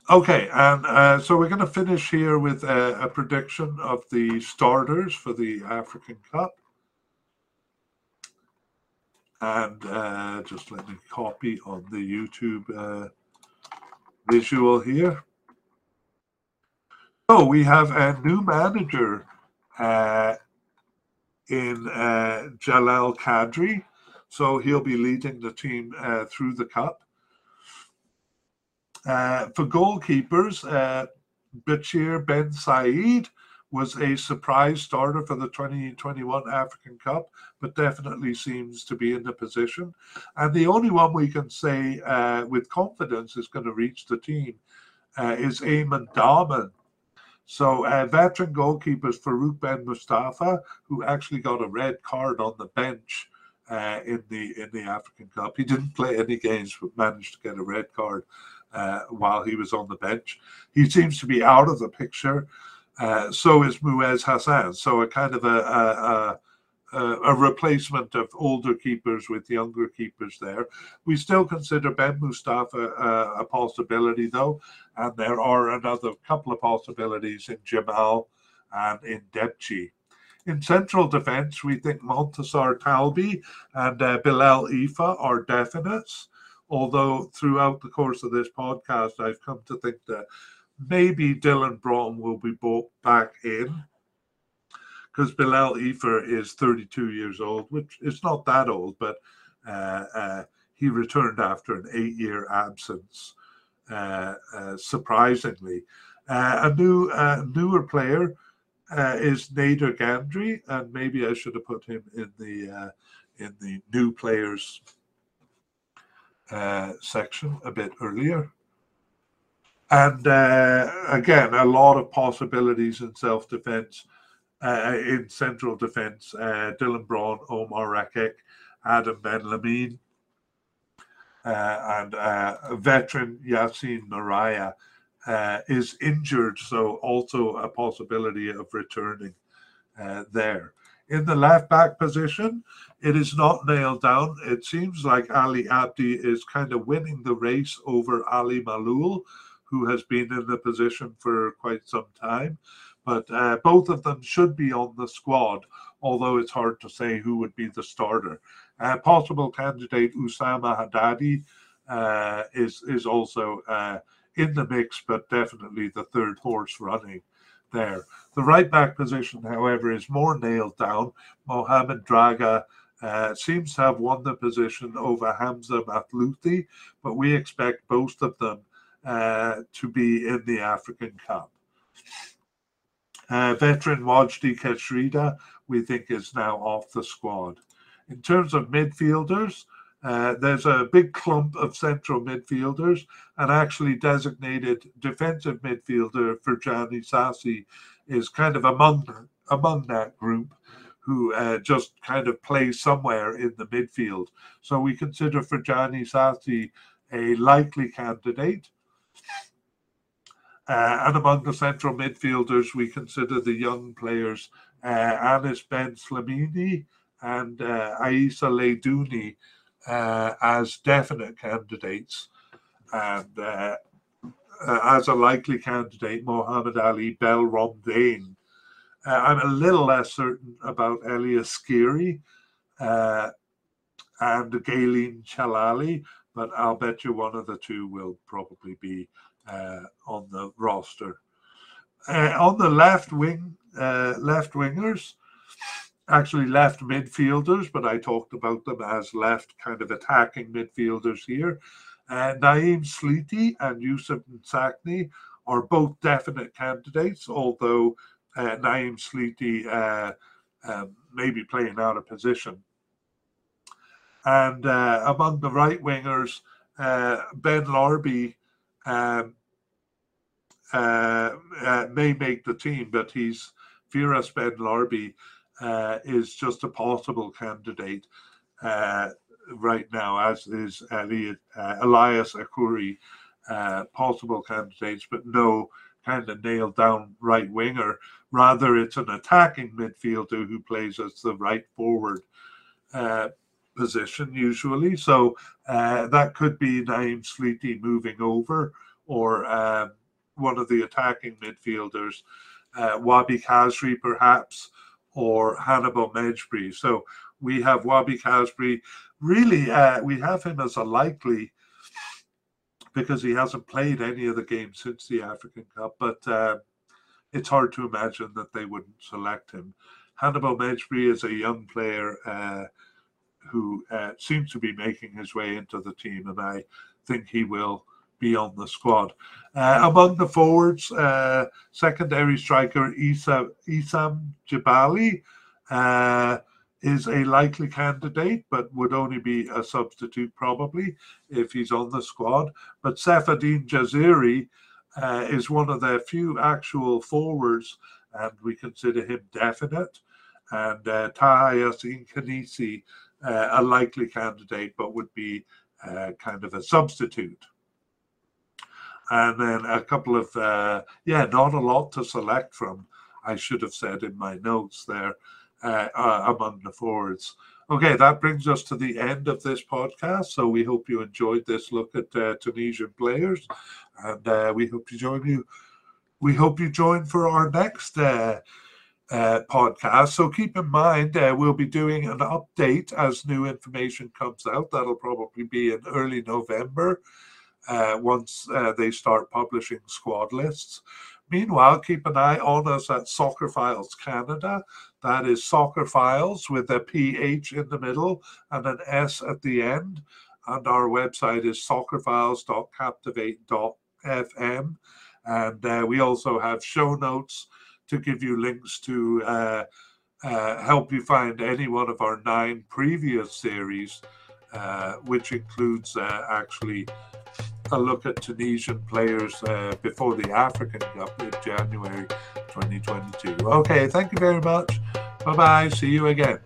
Okay, and uh, so we're going to finish here with a, a, prediction of the starters for the African Cup. And uh, just let me copy on the YouTube uh, visual here. So we have a new manager uh, in uh, Jalel Kadri. So he'll be leading the team uh, through the cup. Uh, for goalkeepers, Bachir Ben Said was a surprise starter for the 2021 African Cup, but definitely seems to be in the position. And the only one we can say uh, with confidence is going to reach the team uh, is Aymen Dahmen, so uh, veteran goalkeepers Farouk Ben Mustapha, who actually got a red card on the bench uh, in the in the African Cup. He didn't play any games, but managed to get a red card uh, while he was on the bench. He seems to be out of the picture. Uh, so is Moez Hassen. So a kind of a, a, a a replacement of older keepers with younger keepers there. We still consider Ben Mustapha uh, a possibility, though, and there are another couple of possibilities in Jamal and in Debchi. In central defence, we think Montasar Talbi and uh, Bilel Ifa are definites, although throughout the course of this podcast, I've come to think that maybe Dylan Broughton will be brought back in because Bilel Ifa is 32 years old, which is not that old, but uh, uh, he returned after an eight year absence, uh, uh surprisingly. Uh, a new uh, newer player is Nader Ghandri, and maybe I should have put him in the in the new players section a bit earlier. And again, a lot of possibilities in self defense uh, in central defence, uh, Dylan Bronn, Omar Rekik, Adam Ben Lamine, uh, and uh, veteran Yassine Meriah uh, is injured, so also a possibility of returning uh, there. In the left back position, it is not nailed down. It seems like Ali Abdi is kind of winning the race over Ali Maaloul, who has been in the position for quite some time. But uh, both of them should be on the squad, although it's hard to say who would be the starter. Uh, possible candidate Oussama Haddadi uh, is is also uh, in the mix, but definitely the third horse running there. The right back position, however, is more nailed down. Mohamed Dräger uh, seems to have won the position over Hamza Mathlouthi, but we expect both of them uh, to be in the African Cup. Uh, veteran Wajdi Kechrida, we think, is now off the squad. In terms of midfielders, uh, there's a big clump of central midfielders, and actually designated defensive midfielder Ferjani Sassi is kind of among among that group who uh, just kind of plays somewhere in the midfield. So we consider Ferjani Sassi a likely candidate. Uh, and among the central midfielders, we consider the young players uh, Anis Ben Slimane and uh, Aissa Laïdouni uh, as definite candidates. And uh, uh, as a likely candidate, Mohammed Ali Bel Romdhane. Uh, I'm a little less certain about Ellyes Skhiri. and Ghailene Chaalali, but I'll bet you one of the two will probably be uh, on the roster. Uh, on the left wing, uh, left wingers, actually left midfielders, but I talked about them as left kind of attacking midfielders here. Uh, Naim Sliti and Youssef Msakni are both definite candidates, although uh, Naim Sliti uh, um, may be playing out of position. And uh, among the right wingers, uh, Ben Larbi um, uh, uh, may make the team, but he's Firas Ben Larbi uh, is just a possible candidate uh, right now, as is uh, Elias Achouri, uh, possible candidates, but no kind of nailed down right winger. Rather, it's an attacking midfielder who plays as the right forward position usually. So that could be Naim Sliti moving over or um, one of the attacking midfielders, uh, Wahbi Khazri perhaps, or Hannibal Mejbri. So we have Wahbi Khazri. Really, uh, we have him as a likely because he hasn't played any of the games since the African Cup, but uh, it's hard to imagine that they wouldn't select him. Hannibal Mejbri is a young player uh, who uh, seems to be making his way into the team, and I think he will be on the squad. Uh, among the forwards, uh, secondary striker Isa, Issam Jebali uh, is a likely candidate, but would only be a substitute probably if he's on the squad. But Seifeddine Jaziri uh, is one of their few actual forwards, and we consider him definite. And uh, Taha Yassine Khenissi, a likely candidate, but would be uh, kind of a substitute and then a couple of uh, yeah, not a lot to select from. I should have said in my notes there uh, uh, among the forwards. Okay, that brings us to the end of this podcast. So we hope you enjoyed this look at uh, Tunisian players, and uh, we hope you join you. We hope you join for our next. Uh, podcast. So keep in mind, uh, we'll be doing an update as new information comes out. That'll probably be in early November uh, once uh, they start publishing squad lists. Meanwhile, keep an eye on us at Soccerphiles Canada. That is Soccerphiles with a PH in the middle and an S at the end. And our website is soccerphiles.captivate.fm. And uh, we also have show notes to give you links to uh, uh, help you find any one of our nine previous series, uh, which includes uh, actually a look at Tunisian players uh, before the African Cup in January 2022. Okay, thank you very much. Bye bye. See you again.